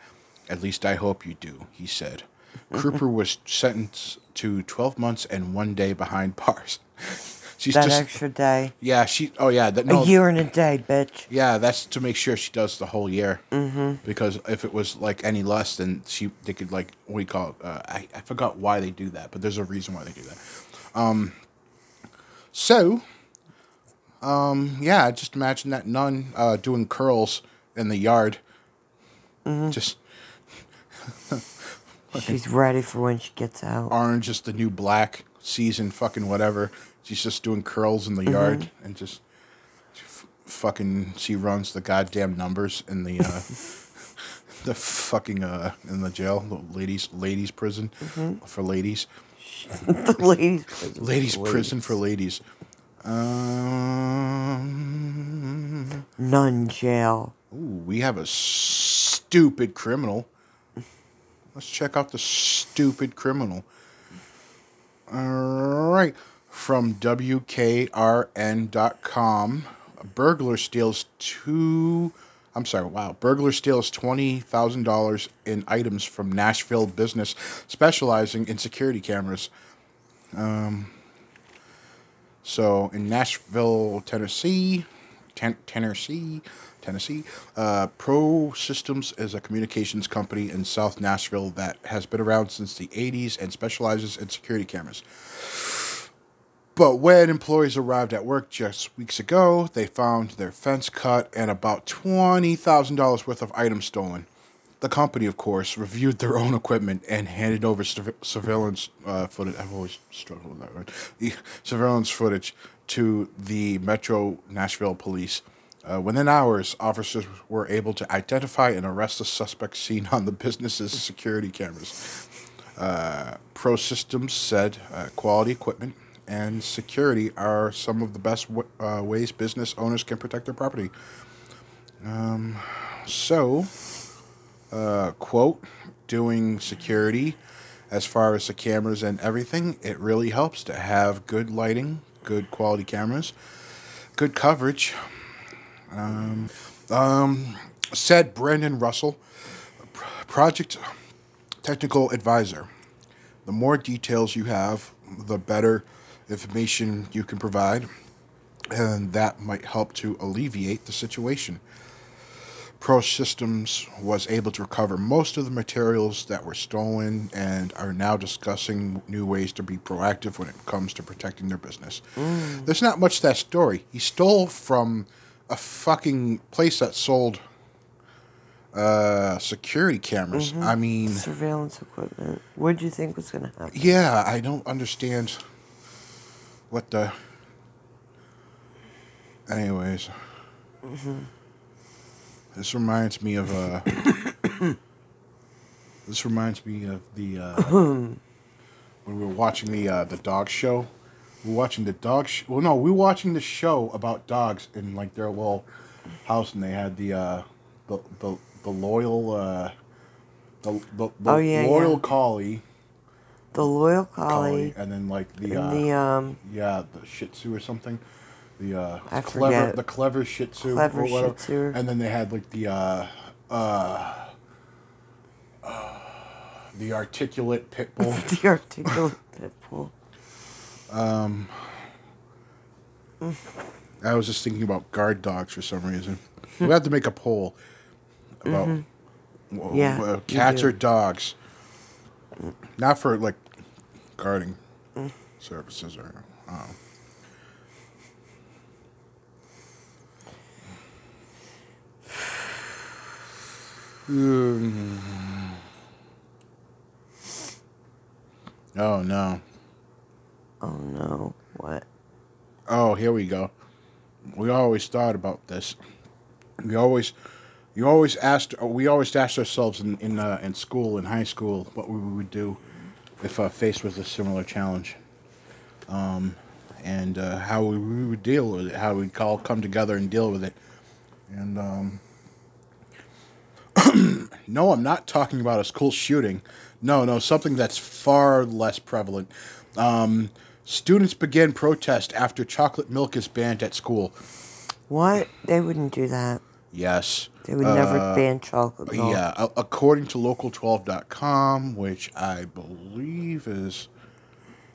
At least I hope you do, he said. Kreuper was sentenced to 12 months and one day behind bars. She's That just. extra day. Yeah, she. Oh, yeah. That, no, a year and a day, bitch. yeah, that's to make sure she does the whole year. Mm-hmm. Because if it was like any less, then she they could like what do you call it? Uh, I I forgot why they do that, but there's a reason why they do that. Um. So. Um. Yeah, just imagine that nun uh, doing curls in the yard. Mm-hmm. Just She's ready for when she gets out. orange is the new black season. Fucking whatever. She's just doing curls in the yard and just. f- Fucking, she runs the goddamn numbers in the uh, the fucking uh in the jail, the ladies ladies prison for ladies, the ladies. prison. ladies prison for ladies. Um, Nun jail. ooh, we have a stupid criminal. Let's check out the stupid criminal. All right, from WKRN.com, a burglar steals two. I'm sorry, wow. Burglar steals $20,000 in items from Nashville business specializing in security cameras. Um, so in Nashville, Tennessee, Ten- Tennessee, Tennessee, uh, Pro Systems is a communications company in South Nashville that has been around since the 80s and specializes in security cameras. But when employees arrived at work just weeks ago, they found their fence cut and about $20,000 worth of items stolen. The company, of course, reviewed their own equipment and handed over surve- surveillance uh, footage. I've always struggled with that word. The surveillance footage to the Metro Nashville Police. Uh, within hours, officers were able to identify and arrest the suspect seen on the business's security cameras. Uh, Pro Systems said uh, quality equipment and security are some of the best w- uh, ways business owners can protect their property. Um, so, uh, quote, doing security as far as the cameras and everything, it really helps to have good lighting, good quality cameras, good coverage. Um, um, said Brandon Russell, project technical advisor. The more details you have, the better information you can provide, and that might help to alleviate the situation. Pro Systems was able to recover most of the materials that were stolen and are now discussing new ways to be proactive when it comes to protecting their business. There's not much to that story. He stole from a fucking place that sold uh, security cameras. I mean, Surveillance equipment. What did you think was going to happen? yeah, I don't understand what the. Anyways, this reminds me of uh. this reminds me of the uh, when we were watching the uh, the dog show. We were watching the dog. Sh- well, no, we were watching the show about dogs in like their little house, and they had the uh, the the the loyal uh, the the, the Oh, yeah, loyal yeah. collie The loyal collie, collie, and then like the, uh, the um, yeah the Shih Tzu or something, the uh, I clever forget. the clever Shih Tzu Clever or Shih. Tzu. and then they had like the uh, uh, the articulate pit bull. the articulate pit bull. I was just thinking about guard dogs for some reason. we have to make a poll about w- Mm-hmm. Yeah, uh, cats do. or dogs, not for like guarding Mm. services or. Uh, Mm. Oh no. Oh no! What? Oh, here we go. We always thought about this. We always, you always asked. We always asked ourselves in in uh, in school, in high school, what we would do if uh, faced with a similar challenge, um, and uh, how we, we would deal with it. How we'd all come together and deal with it. And um, no, I'm not talking about a school shooting. No, no, something that's far less prevalent. Um, students begin protest after chocolate milk is banned at school. What? They wouldn't do that. Yes. They would never Uh, ban chocolate milk. Yeah, a- according to local12.com, which I believe is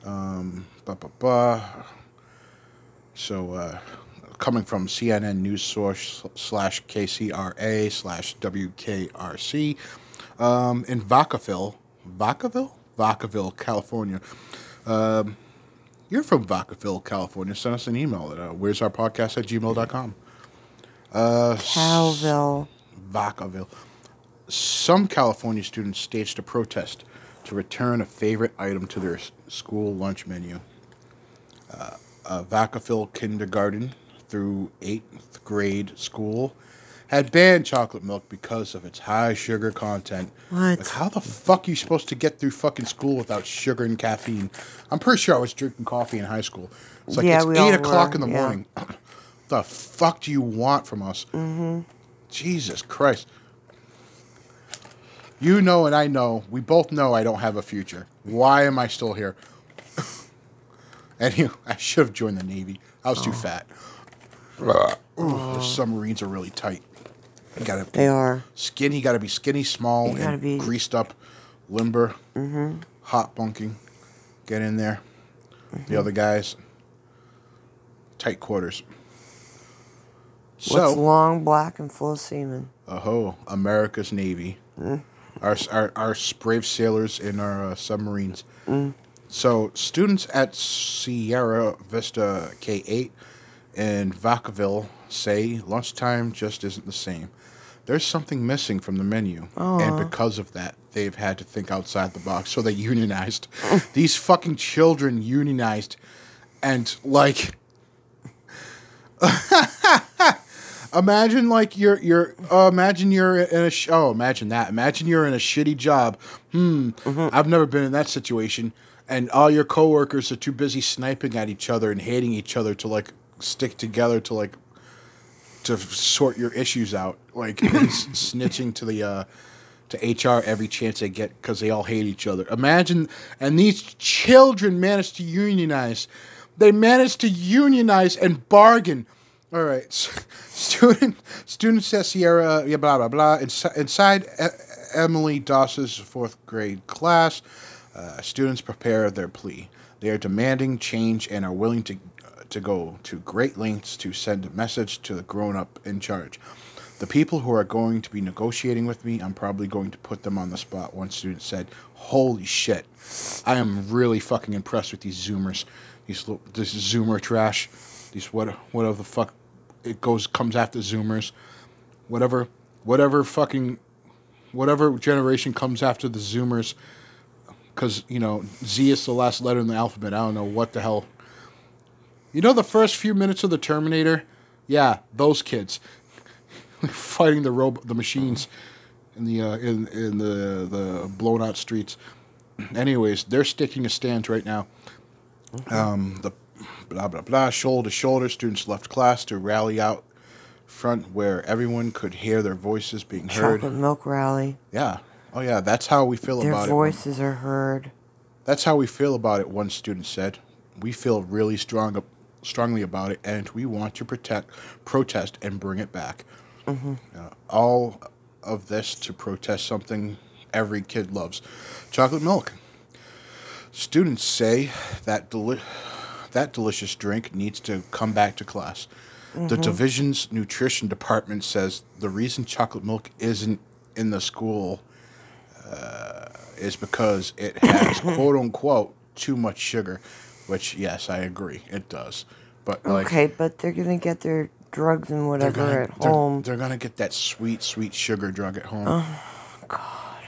um ba ba ba. So uh coming from CNN news source slash KCRA slash WKRC um in Vacaville, Vacaville, Vacaville, California. Um, you're from Vacaville, California. Send us an email at uh, where's our podcast at gmail.com. Uh, Calville. Vacaville. Some California students staged a protest to return a favorite item to their school lunch menu. Uh, a Vacaville kindergarten through eighth grade school had banned chocolate milk because of its high sugar content. What? Like, how the fuck are you supposed to get through fucking school without sugar and caffeine? I'm pretty sure I was drinking coffee in high school. It's like Yeah, it's we eight o'clock were, in the yeah. morning. the fuck do you want from us? Mm-hmm. Jesus Christ. You know and I know. We both know I don't have a future. Why am I still here? anyway, I should have joined the Navy. I was too Oh. fat. Ooh, the submarines are really tight. You gotta They are. skinny. Got to be skinny, small, You and be- greased up, limber, mm-hmm. hot bunking. Get in there. The mm-hmm. other guys, tight quarters. What's So, long, black, and full of semen? oh, America's Navy. Mm. Our, our our brave sailors in our uh, submarines. Mm. So, students at Sierra Vista K eight in Vacaville say lunchtime just isn't the same. There's something missing from the menu, and because of that, they've had to think outside the box. So they unionized. These fucking children unionized, and like imagine like you're you're uh, imagine you're in a sh- oh imagine that. Imagine you're in a shitty job. Hmm. I've never been in that situation. And all your coworkers are too busy sniping at each other and hating each other to like stick together to like to sort your issues out like snitching to the uh to HR every chance they get because they all hate each other. Imagine, and these children managed to unionize. They managed to unionize and bargain. All right, student students at Sierra, blah blah blah. Inside, Emily Doss's fourth grade class, Uh, students prepare their plea. They are demanding change and are willing to to go to great lengths to send a message to the grown up in charge. The people who are going to be negotiating with me, I'm probably going to put them on the spot. One student said, "Holy shit, I am really fucking impressed with these Zoomers, these this Zoomer trash, these what whatever the fuck it goes comes after Zoomers, whatever whatever fucking whatever generation comes after the Zoomers." because you know Z is the last letter in the alphabet. I don't know what the hell. You know the first few minutes of the Terminator, yeah, those kids fighting the rob- the machines in the uh, in in the the blown out streets. Anyways, they're sticking a stand right now. Um, the blah blah blah shoulder to shoulder students left class to rally out front where everyone could hear their voices being heard. Chocolate milk rally. Yeah. Oh yeah, that's how we feel Their about it. Their voices are heard. That's how we feel about it, one student said. We feel really strong, strongly about it, and we want to protect, protest, and bring it back. Uh, all of this to protest something every kid loves chocolate milk. Students say that, deli- that delicious drink needs to come back to class. The division's nutrition department says the reason chocolate milk isn't in the school uh, is because it has quote unquote too much sugar, which yes, I agree, it does. But like okay, but they're gonna get their drugs and whatever gonna at they're, home. they're gonna get that sweet sweet sugar drug at home. Oh God!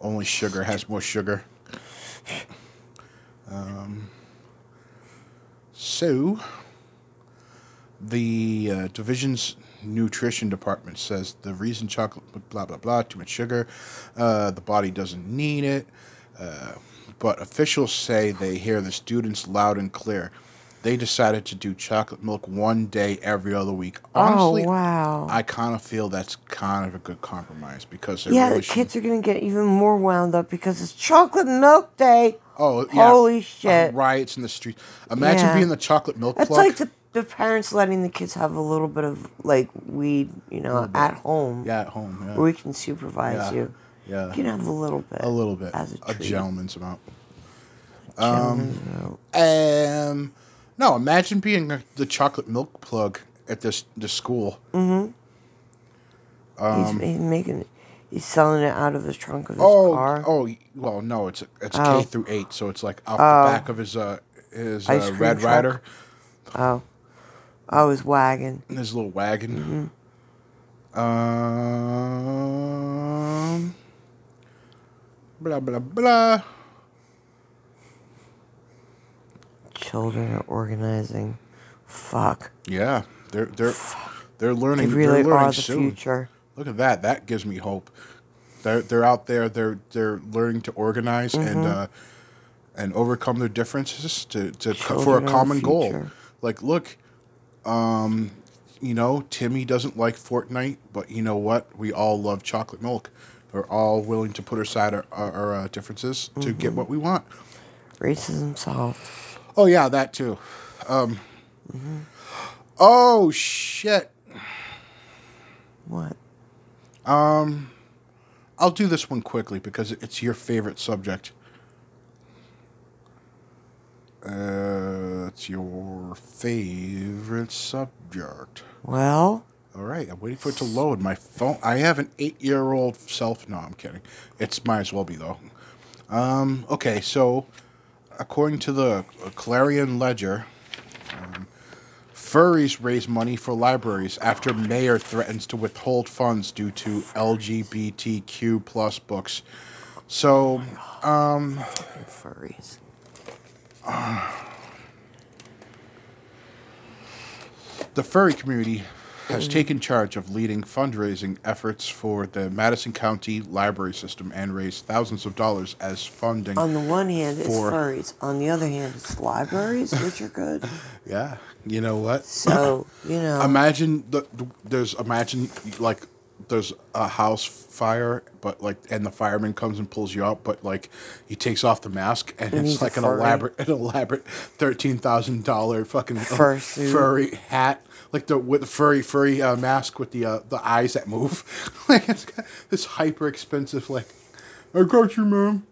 Only sugar has more sugar. Um. So, the uh, division's nutrition department says the reason chocolate blah blah blah too much sugar, uh, the body doesn't need it. Uh, but officials say they hear the students loud and clear. They decided to do chocolate milk one day every other week. Honestly, oh wow! I kind of feel that's kind of a good compromise because yeah, really the kids are gonna get even more wound up because it's chocolate milk day. Oh, yeah. Holy Uh, shit! riots in the street. Imagine Yeah. being the chocolate milk It's like the, the parents letting the kids have a little bit of like weed, you know, at home. yeah, at home. Yeah. Where we can supervise Yeah. you. Yeah. You can have a little bit. a little bit. As a, a treat. gentleman's amount. Gentleman's. Um, no, imagine being the chocolate milk plug at this this school. he's, um, he's making, he's selling it out of the trunk of his Oh, car. oh, well, no, it's it's Oh. K through eight, so it's like off Oh. the back of his uh his uh, Red truck. Rider, Oh, oh, his wagon. his little wagon. Mm-hmm. Um, blah blah blah. Children are organizing. Fuck. Yeah, they're they're they're They learning. really they're learning are the soon. future. Look at that. That gives me hope. They're they're out there. They're they're learning to organize and Mm-hmm. uh, and overcome their differences to, to for a common goal. Like, look, um, you know, Timmy doesn't like Fortnite, but you know what? We all love chocolate milk. We're all willing to put aside our, our, our uh, differences to Mm-hmm. get what we want. Racism solved. Oh yeah, that too. Um, Mm-hmm. Oh shit. What? Um, I'll do this one quickly because it's your favorite subject. Uh, it's your favorite subject. Well, All right, I'm waiting for it to load. My phone. I have an eight-year-old self. No, I'm kidding. It's might as well be though. Um. Okay, so according to the Clarion Ledger, um, furries raise money for libraries after mayor threatens to withhold funds due to LGBTQ plus books. So, furries. the furry community has mm. taken charge of leading fundraising efforts for the Madison County library system and raised thousands of dollars as funding. On the one hand, it's For- furries. On the other hand, it's libraries, which are good. yeah, you know what? So you know, Imagine the, the there's imagine like there's a house fire, but like and the fireman comes and pulls you out, but like he takes off the mask and And it's like an furry. elaborate an elaborate thirteen thousand dollar fucking furry hat. Like the with the furry furry uh, mask with the uh, the eyes that move, like it's got this hyper expensive like, I got you, man.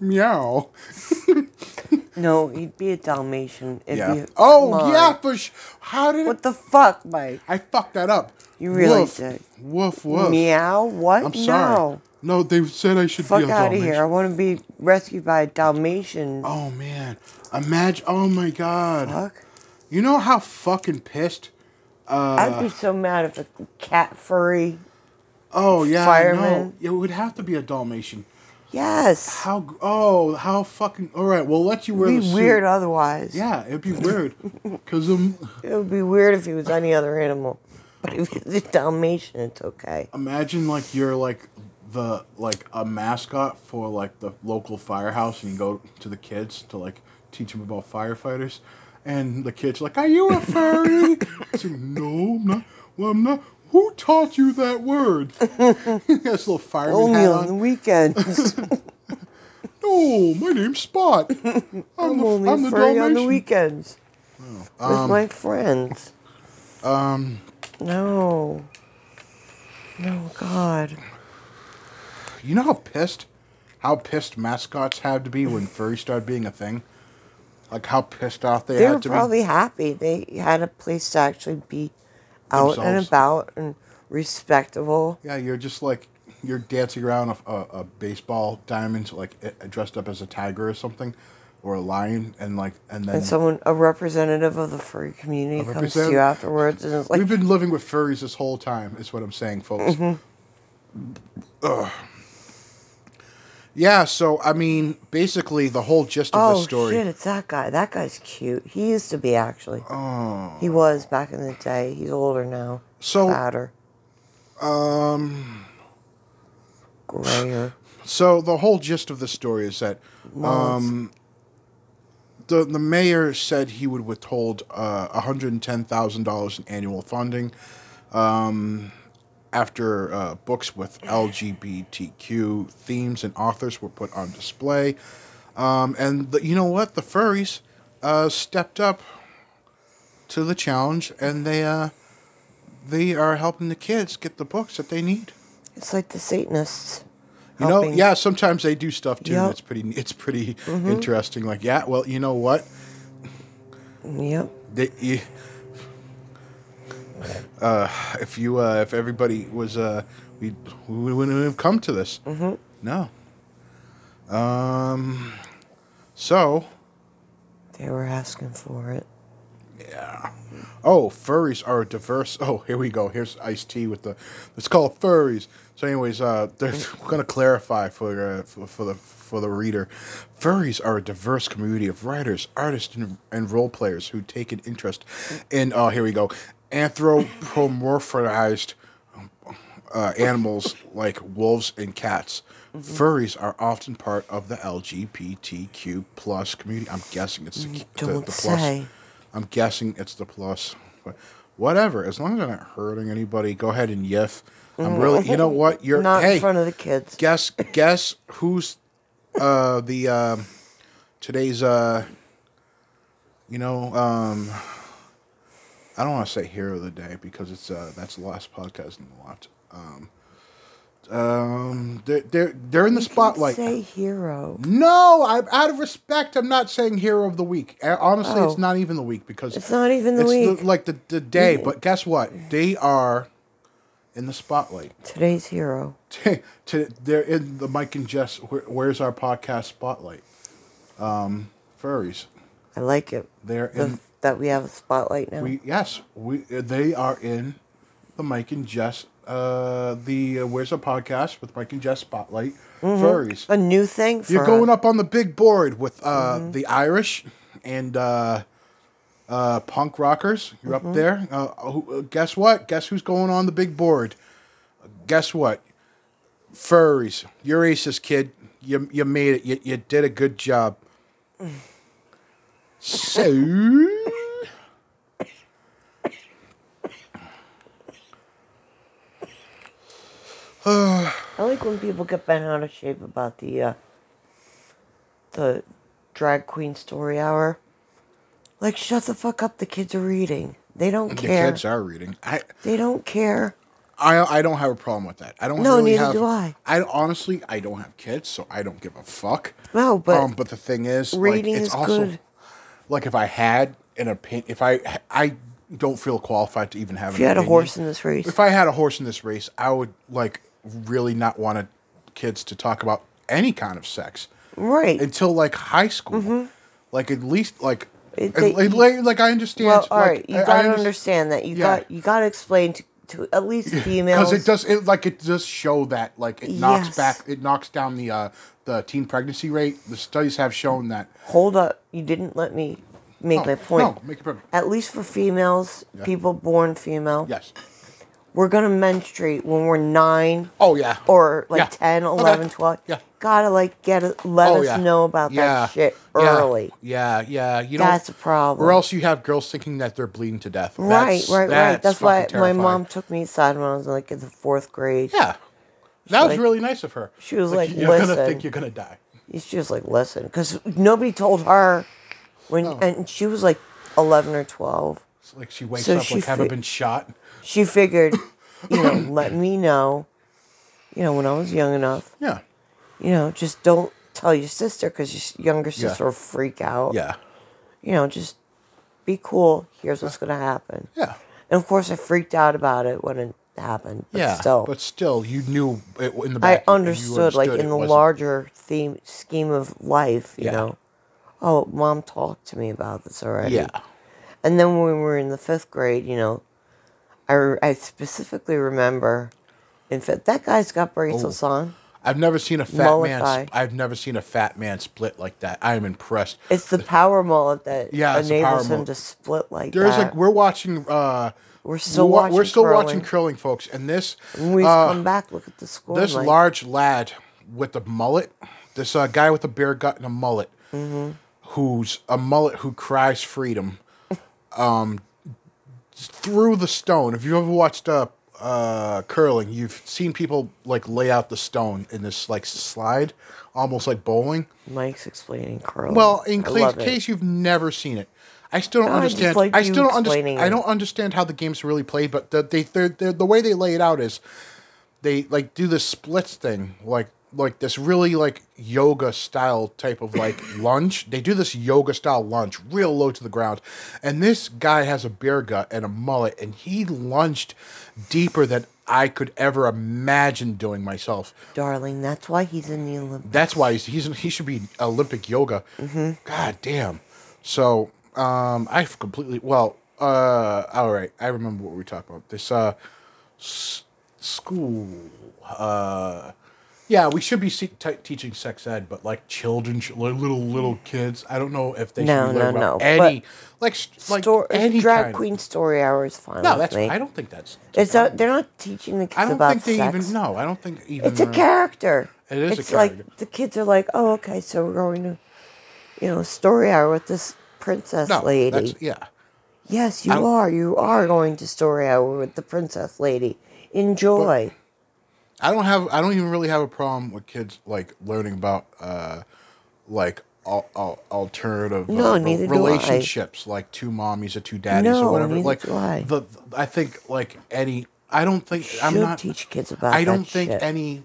Meow. No, he'd be a Dalmatian. It'd Yeah. Be, come Oh on. yeah, for sh- how did it? What the fuck, Mike? I fucked that up. You really woof. did. Woof woof. Meow? What? I'm sorry. No. No, they said I should Fuck be a out of here. I want to be rescued by a Dalmatian. Oh man, imagine! Oh my god! Fuck. You know how fucking pissed? Uh, I'd be so mad if a cat furry. oh yeah, fireman. no, it would have to be a Dalmatian. Yes. How? Oh, how fucking! All right, we'll let you wear It'd the be weird otherwise. Yeah, it'd be weird. Cause um, It would be weird if he was any other animal. But if he's a Dalmatian, it's okay. imagine like you're like the like a mascot for like the local firehouse, and you go to the kids to like teach them about firefighters, and the kids like, "Are you a furry?" I said, "No, I'm not." Well, I'm not. Who taught you that word? he has a little fireman Only hat on the weekends. No, my name's Spot. I'm, I'm the, only I'm the furry on the Dalmatian. weekends. With my friends. Um, No. No, God. you know how pissed, how pissed mascots had to be when furry started being a thing. Like how pissed off they, They had to be. They were to probably happy. They had a place to actually be out and about and respectable. Yeah, you're just like you're dancing around a, a, a baseball diamond, like eh, dressed up as a tiger or something, or a lion, and like and then And someone, a representative of the furry community, comes to you afterwards and is like, we've been living with furries this whole time. Is what I'm saying, folks. Mm-hmm. Ugh. Yeah, so I mean, basically, the whole gist of oh the story. Oh shit, it's that guy. That guy's cute. He used to be actually. Oh. He was back in the day. He's older now. So- fatter, Um. grayer. So the whole gist of the story is that um, the the mayor said he would withhold uh, one hundred and ten thousand dollars in annual funding um, after uh, books with LGBTQ themes and authors were put on display. Um, and the, you know what? The furries uh, stepped up to the challenge, and they uh, they are helping the kids get the books that they need. It's like the Satanists. You know, helping- yeah, sometimes they do stuff too. Yep. It's pretty, it's pretty interesting. Like, yeah, well, you know what? Yep. They, you, uh, if you, uh, if everybody was, uh, we, we wouldn't have come to this. Mm-hmm. No. Um. So, They were asking for it. yeah. Oh, furries are diverse. Oh, here we go. Here's iced tea with the. It's called furries. So, anyways, uh, they're going to clarify for, uh, for for the for the reader. Furries are a diverse community of writers, artists, and, and role players who take an interest in. Oh, here we go. Anthropomorphized uh, animals like wolves and cats. Furries are often part of the LGBTQ plus community. I'm guessing it's the, the, the plus. say. I'm guessing it's the plus. But whatever, as long as I'm not hurting anybody, go ahead and yiff. I'm really, you know what? You're Not hey, in front of the kids. guess guess who's uh the um today's uh you know um I don't want to say hero of the day because it's uh that's the last podcast in the lot. Um um they're they're they're in the spotlight. Say hero. No, I'm out of respect. I'm not saying hero of the week. Honestly, Oh. it's not even the week because It's not even the week. The, like the, the day. But guess what? They are in the spotlight. Today's hero. to, they're in the Mike and Jess. Where, where's our podcast spotlight? Um, furries. I like it. They're The, in. That we have a spotlight now. We yes, we they are in the Mike and Jess. Uh, the uh, where's our podcast with Mike and Jess spotlight furries. a new thing for You're going us. up on the big board with uh, the Irish and uh, uh, punk rockers. You're up there. Uh, who, uh, guess what? Guess who's going on the big board? Guess what? Furries. You're aces, kid. You you made it. You you did a good job. So. I like when people get bent out of shape about the uh, the drag queen story hour. Like, shut the fuck up. The kids are reading. They don't The care. The kids are reading. I They don't care. I I don't have a problem with that. I don't. No, really neither have, do I. I honestly I don't have kids, so I don't give a fuck. No, but um, but the thing is, reading like, it's is also good. like if I had an opinion, if I I don't feel qualified to even have. If you had a horse in this race, if I had a horse in this race, I would like really not wanted kids to talk about any kind of sex right? until like high school. Like at least like Mm-hmm. It- they- like, like I understand. well, all like, right, you I- gotta underst- understand that you Yeah. got you gotta explain to, to at least females because it does it like it does show that like it knocks Yes. back it knocks down the uh the teen pregnancy rate the studies have shown that Hold up, you didn't let me make no, my point. no make it perfect At least for females, people born female, yes we're gonna menstruate when we're nine oh yeah or like Yeah. 10, Okay. 11, 12. Yeah. Gotta like get it, let oh us yeah know about yeah. that shit early. yeah yeah you That's don't a problem. or else you have girls thinking that they're bleeding to death Right, That's- right, right. That's why fucking my mom took me aside when I was like in the fourth grade. yeah that was like- really nice of her she was like, you're gonna think you're gonna die She was like, listen, because nobody told her when, oh. and she was like 11 or 12. it's like she wakes So up she like haven't been shot She figured, you know, let me know, you know, when I was young enough, yeah you know, just don't tell your sister because your younger sister will freak out. yeah You know, just be cool. Here's what's going to happen. yeah And of course, I freaked out about it when it happened. But yeah still, but still you knew it in the I back you understood, like in the wasn't- larger theme scheme of life, you Yeah. know. Oh, mom talked to me about this already. yeah And then when we were in the fifth grade, you know, I, I specifically remember, in fact, that guy's got bracelets on. I've never seen a fat Mullet man. guy. I've never seen a fat man split like that. I am impressed. It's the power mullet that Yeah, enables him mullet. to split like There's that. like we're watching. uh we're still we're, watching. we're still curling. watching curling, folks, and this When we uh, come back, look at the score. this like, large lad with a mullet, this uh, guy with a bear gut and a mullet, Mm-hmm. who's a mullet who cries freedom, um, through the stone. If you've ever watched uh, uh, curling, you've seen people like lay out the stone in this like slide, almost like bowling. Mike's explaining curling. Well, in I case, you've never seen it, I still don't No, I understand. like I still don't understand. I don't understand how the game's really played, but the, they they're, they're, the way they lay it out is they like do this splits thing, like like this really like yoga style type of like lunge. They do this yoga style lunge, real low to the ground, and this guy has a bear gut and a mullet, and he lunged deeper than I could ever imagine doing myself. Darling, that's why he's in the Olympics. That's why he's, he's he should be Olympic yoga. Mm-hmm. God damn. So um, I've completely well. Uh, all right, I remember what we talked about. This uh, s- school. Uh, yeah, we should be se- t- teaching sex ed, but like children, ch- like little little kids. I don't know if they No, should no, about no, any like s- like Stor- any drag kind. queen story hour is fine. No, that's. me. I don't think that's. It's not, they're not teaching the kids I don't about think they sex. even. No, I don't think even. It's a uh, character. It is a it's like the kids are like, oh, okay, so we're going to, you know, story hour with this princess No, lady. that's yeah. Yes, you are. You are going to story hour with the princess lady. Enjoy. I don't have. I don't even really have a problem with kids like learning about uh, like al- al- alternative No, uh, neither do I. relationships, like two mommies or two daddies No, or whatever. neither like do I. the I think like any. I don't think I'm Should not. teach kids about I don't think shit. any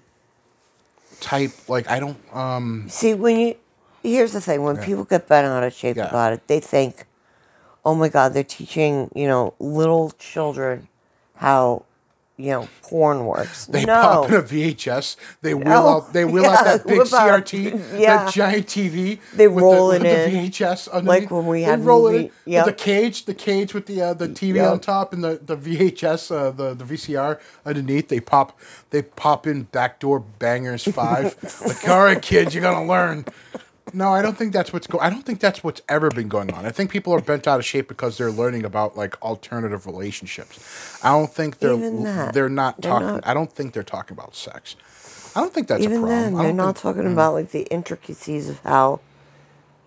type like I don't um See, when you here's the thing: when people get bent out of shape Yeah. about it, they think, "Oh my God, they're teaching you know little children how you know porn works." they no, pop in a VHS. They wheel No. out. They wheel out that big CRT, yeah. that giant TV. They roll the, it with the in. VHS underneath. when we had roll it movie- in yep. the cage, the cage with the uh, the TV Yep. on top and the, the VHS, uh, the the VCR underneath. They pop they pop in backdoor bangers five. like, all right, kids, you're gonna learn. No, I don't think that's what's going. I don't think that's what's ever been going on. I think people are bent out of shape because they're learning about like alternative relationships. I don't think they're Even that, they're not they're talking. not- I don't think they're talking about sex. I don't think that's a even problem. then, they're not think- mm. talking about like the intricacies of how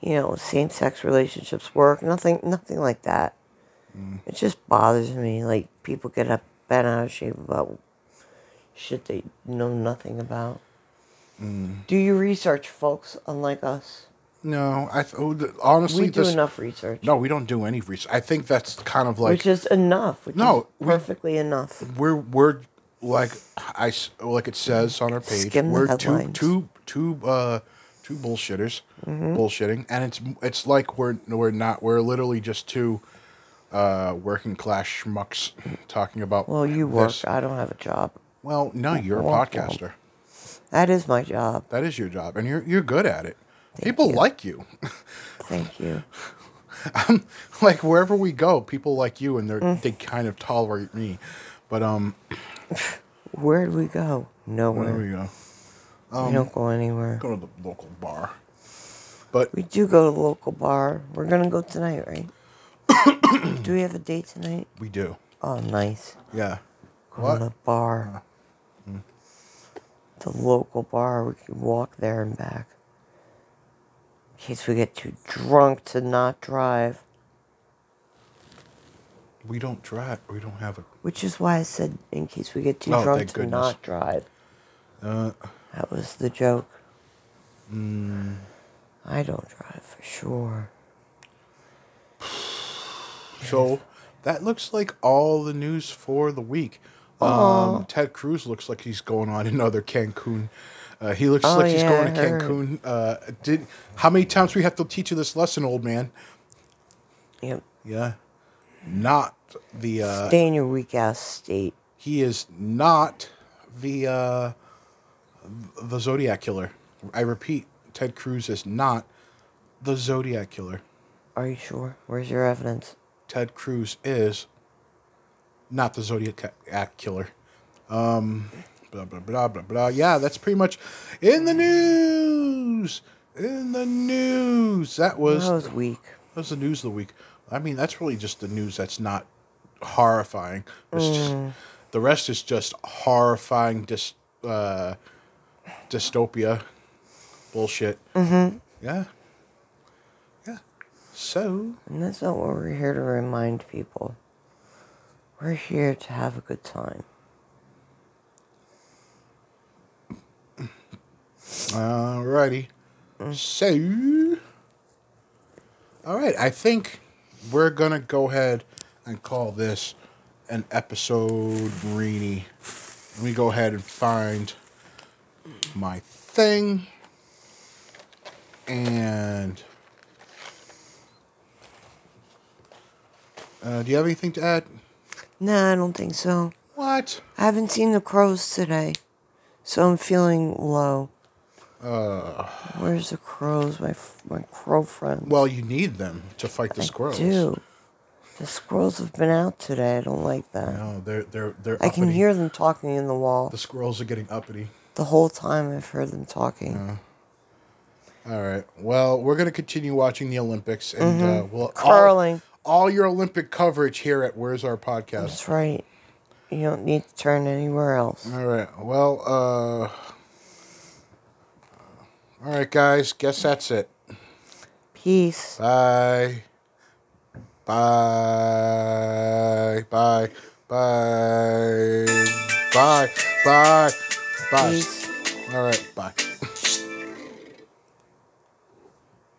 you know same-sex relationships work. Nothing, nothing like that. Mm. It just bothers me. Like people get up bent out of shape about shit they know nothing about. Mm. Do your research, folks. Unlike us, No, I th- oh, honestly we do this, enough research, No, we don't do any research. I think that's kind of like which is enough. Which No, is we- perfectly enough. we're we're like I like it says on our page, Skim the we're two headlines. two two uh two bullshitters Mm-hmm. bullshitting, and it's it's like we're we're not we're literally just two uh working class schmucks talking about. Well, you work. I don't have a job. Well, no, you're a podcaster. That is my job. That is your job, and you're you're good at it. People you. like you. Thank you. like wherever we go, people like you, and they Mm. they kind of tolerate me. But um, Where do we go? Nowhere. Nowhere. we go. we don't go anywhere. Go to the local bar. But We do go to the local bar. We're gonna go tonight, right? do we have a date tonight? we do. Oh, nice. Yeah. Go What? to the bar. The local bar. We can walk there and back. In case we get too drunk to not drive. We don't drive. We don't have a. Which is why I said in case we get too Oh, drunk thank to goodness. not drive. Uh, That was the joke. mm, I don't drive for sure. so that looks like all the news for the week. Um, Ted Cruz looks like he's going on another Cancun. Uh, he looks Oh, like he's yeah, going to Cancun. Uh, did how many times we have to teach you this lesson, old man? Yep. Yeah, not the. Uh, Stay in your weak ass state. he is not the uh, the Zodiac killer. I repeat, Ted Cruz is not the Zodiac killer. Are you sure? Where's your evidence? Ted Cruz is not the Zodiac killer. Um, blah blah blah blah blah. Yeah, that's pretty much in the news. In the news, that was that was weak. that was the news of the week. I mean, that's really just the news that's not horrifying. It's just the rest is just horrifying dis, uh, dystopia bullshit. Mm-hmm. Yeah. Yeah. So And that's not what we're here to remind people. We're here to have a good time. Alrighty. So, all right. I think we're gonna go ahead and call this an episode, Marini. Let me go ahead and find my thing, and uh, do you have anything to add? Nah, I don't think so. What? I haven't seen the crows today, so I'm feeling low. Uh, Where's the crows, my f- my crow friends? well, you need them to fight the I squirrels. do. The squirrels have been out today. I don't like that. No, they're they're they're. I can uppity. hear them talking in the wall. the squirrels are getting uppity. The whole time I've heard them talking. All right. Well, we're going to continue watching the Olympics, and uh, we'll Mm-hmm. Curling. All, your Olympic coverage here at Where's Our Podcast. That's right. You don't need to turn anywhere else. All right. Well, uh, all right, guys. Guess that's it. Peace. Bye. Bye. Bye. Bye. Bye. Bye. Bye. Peace. All right. Bye.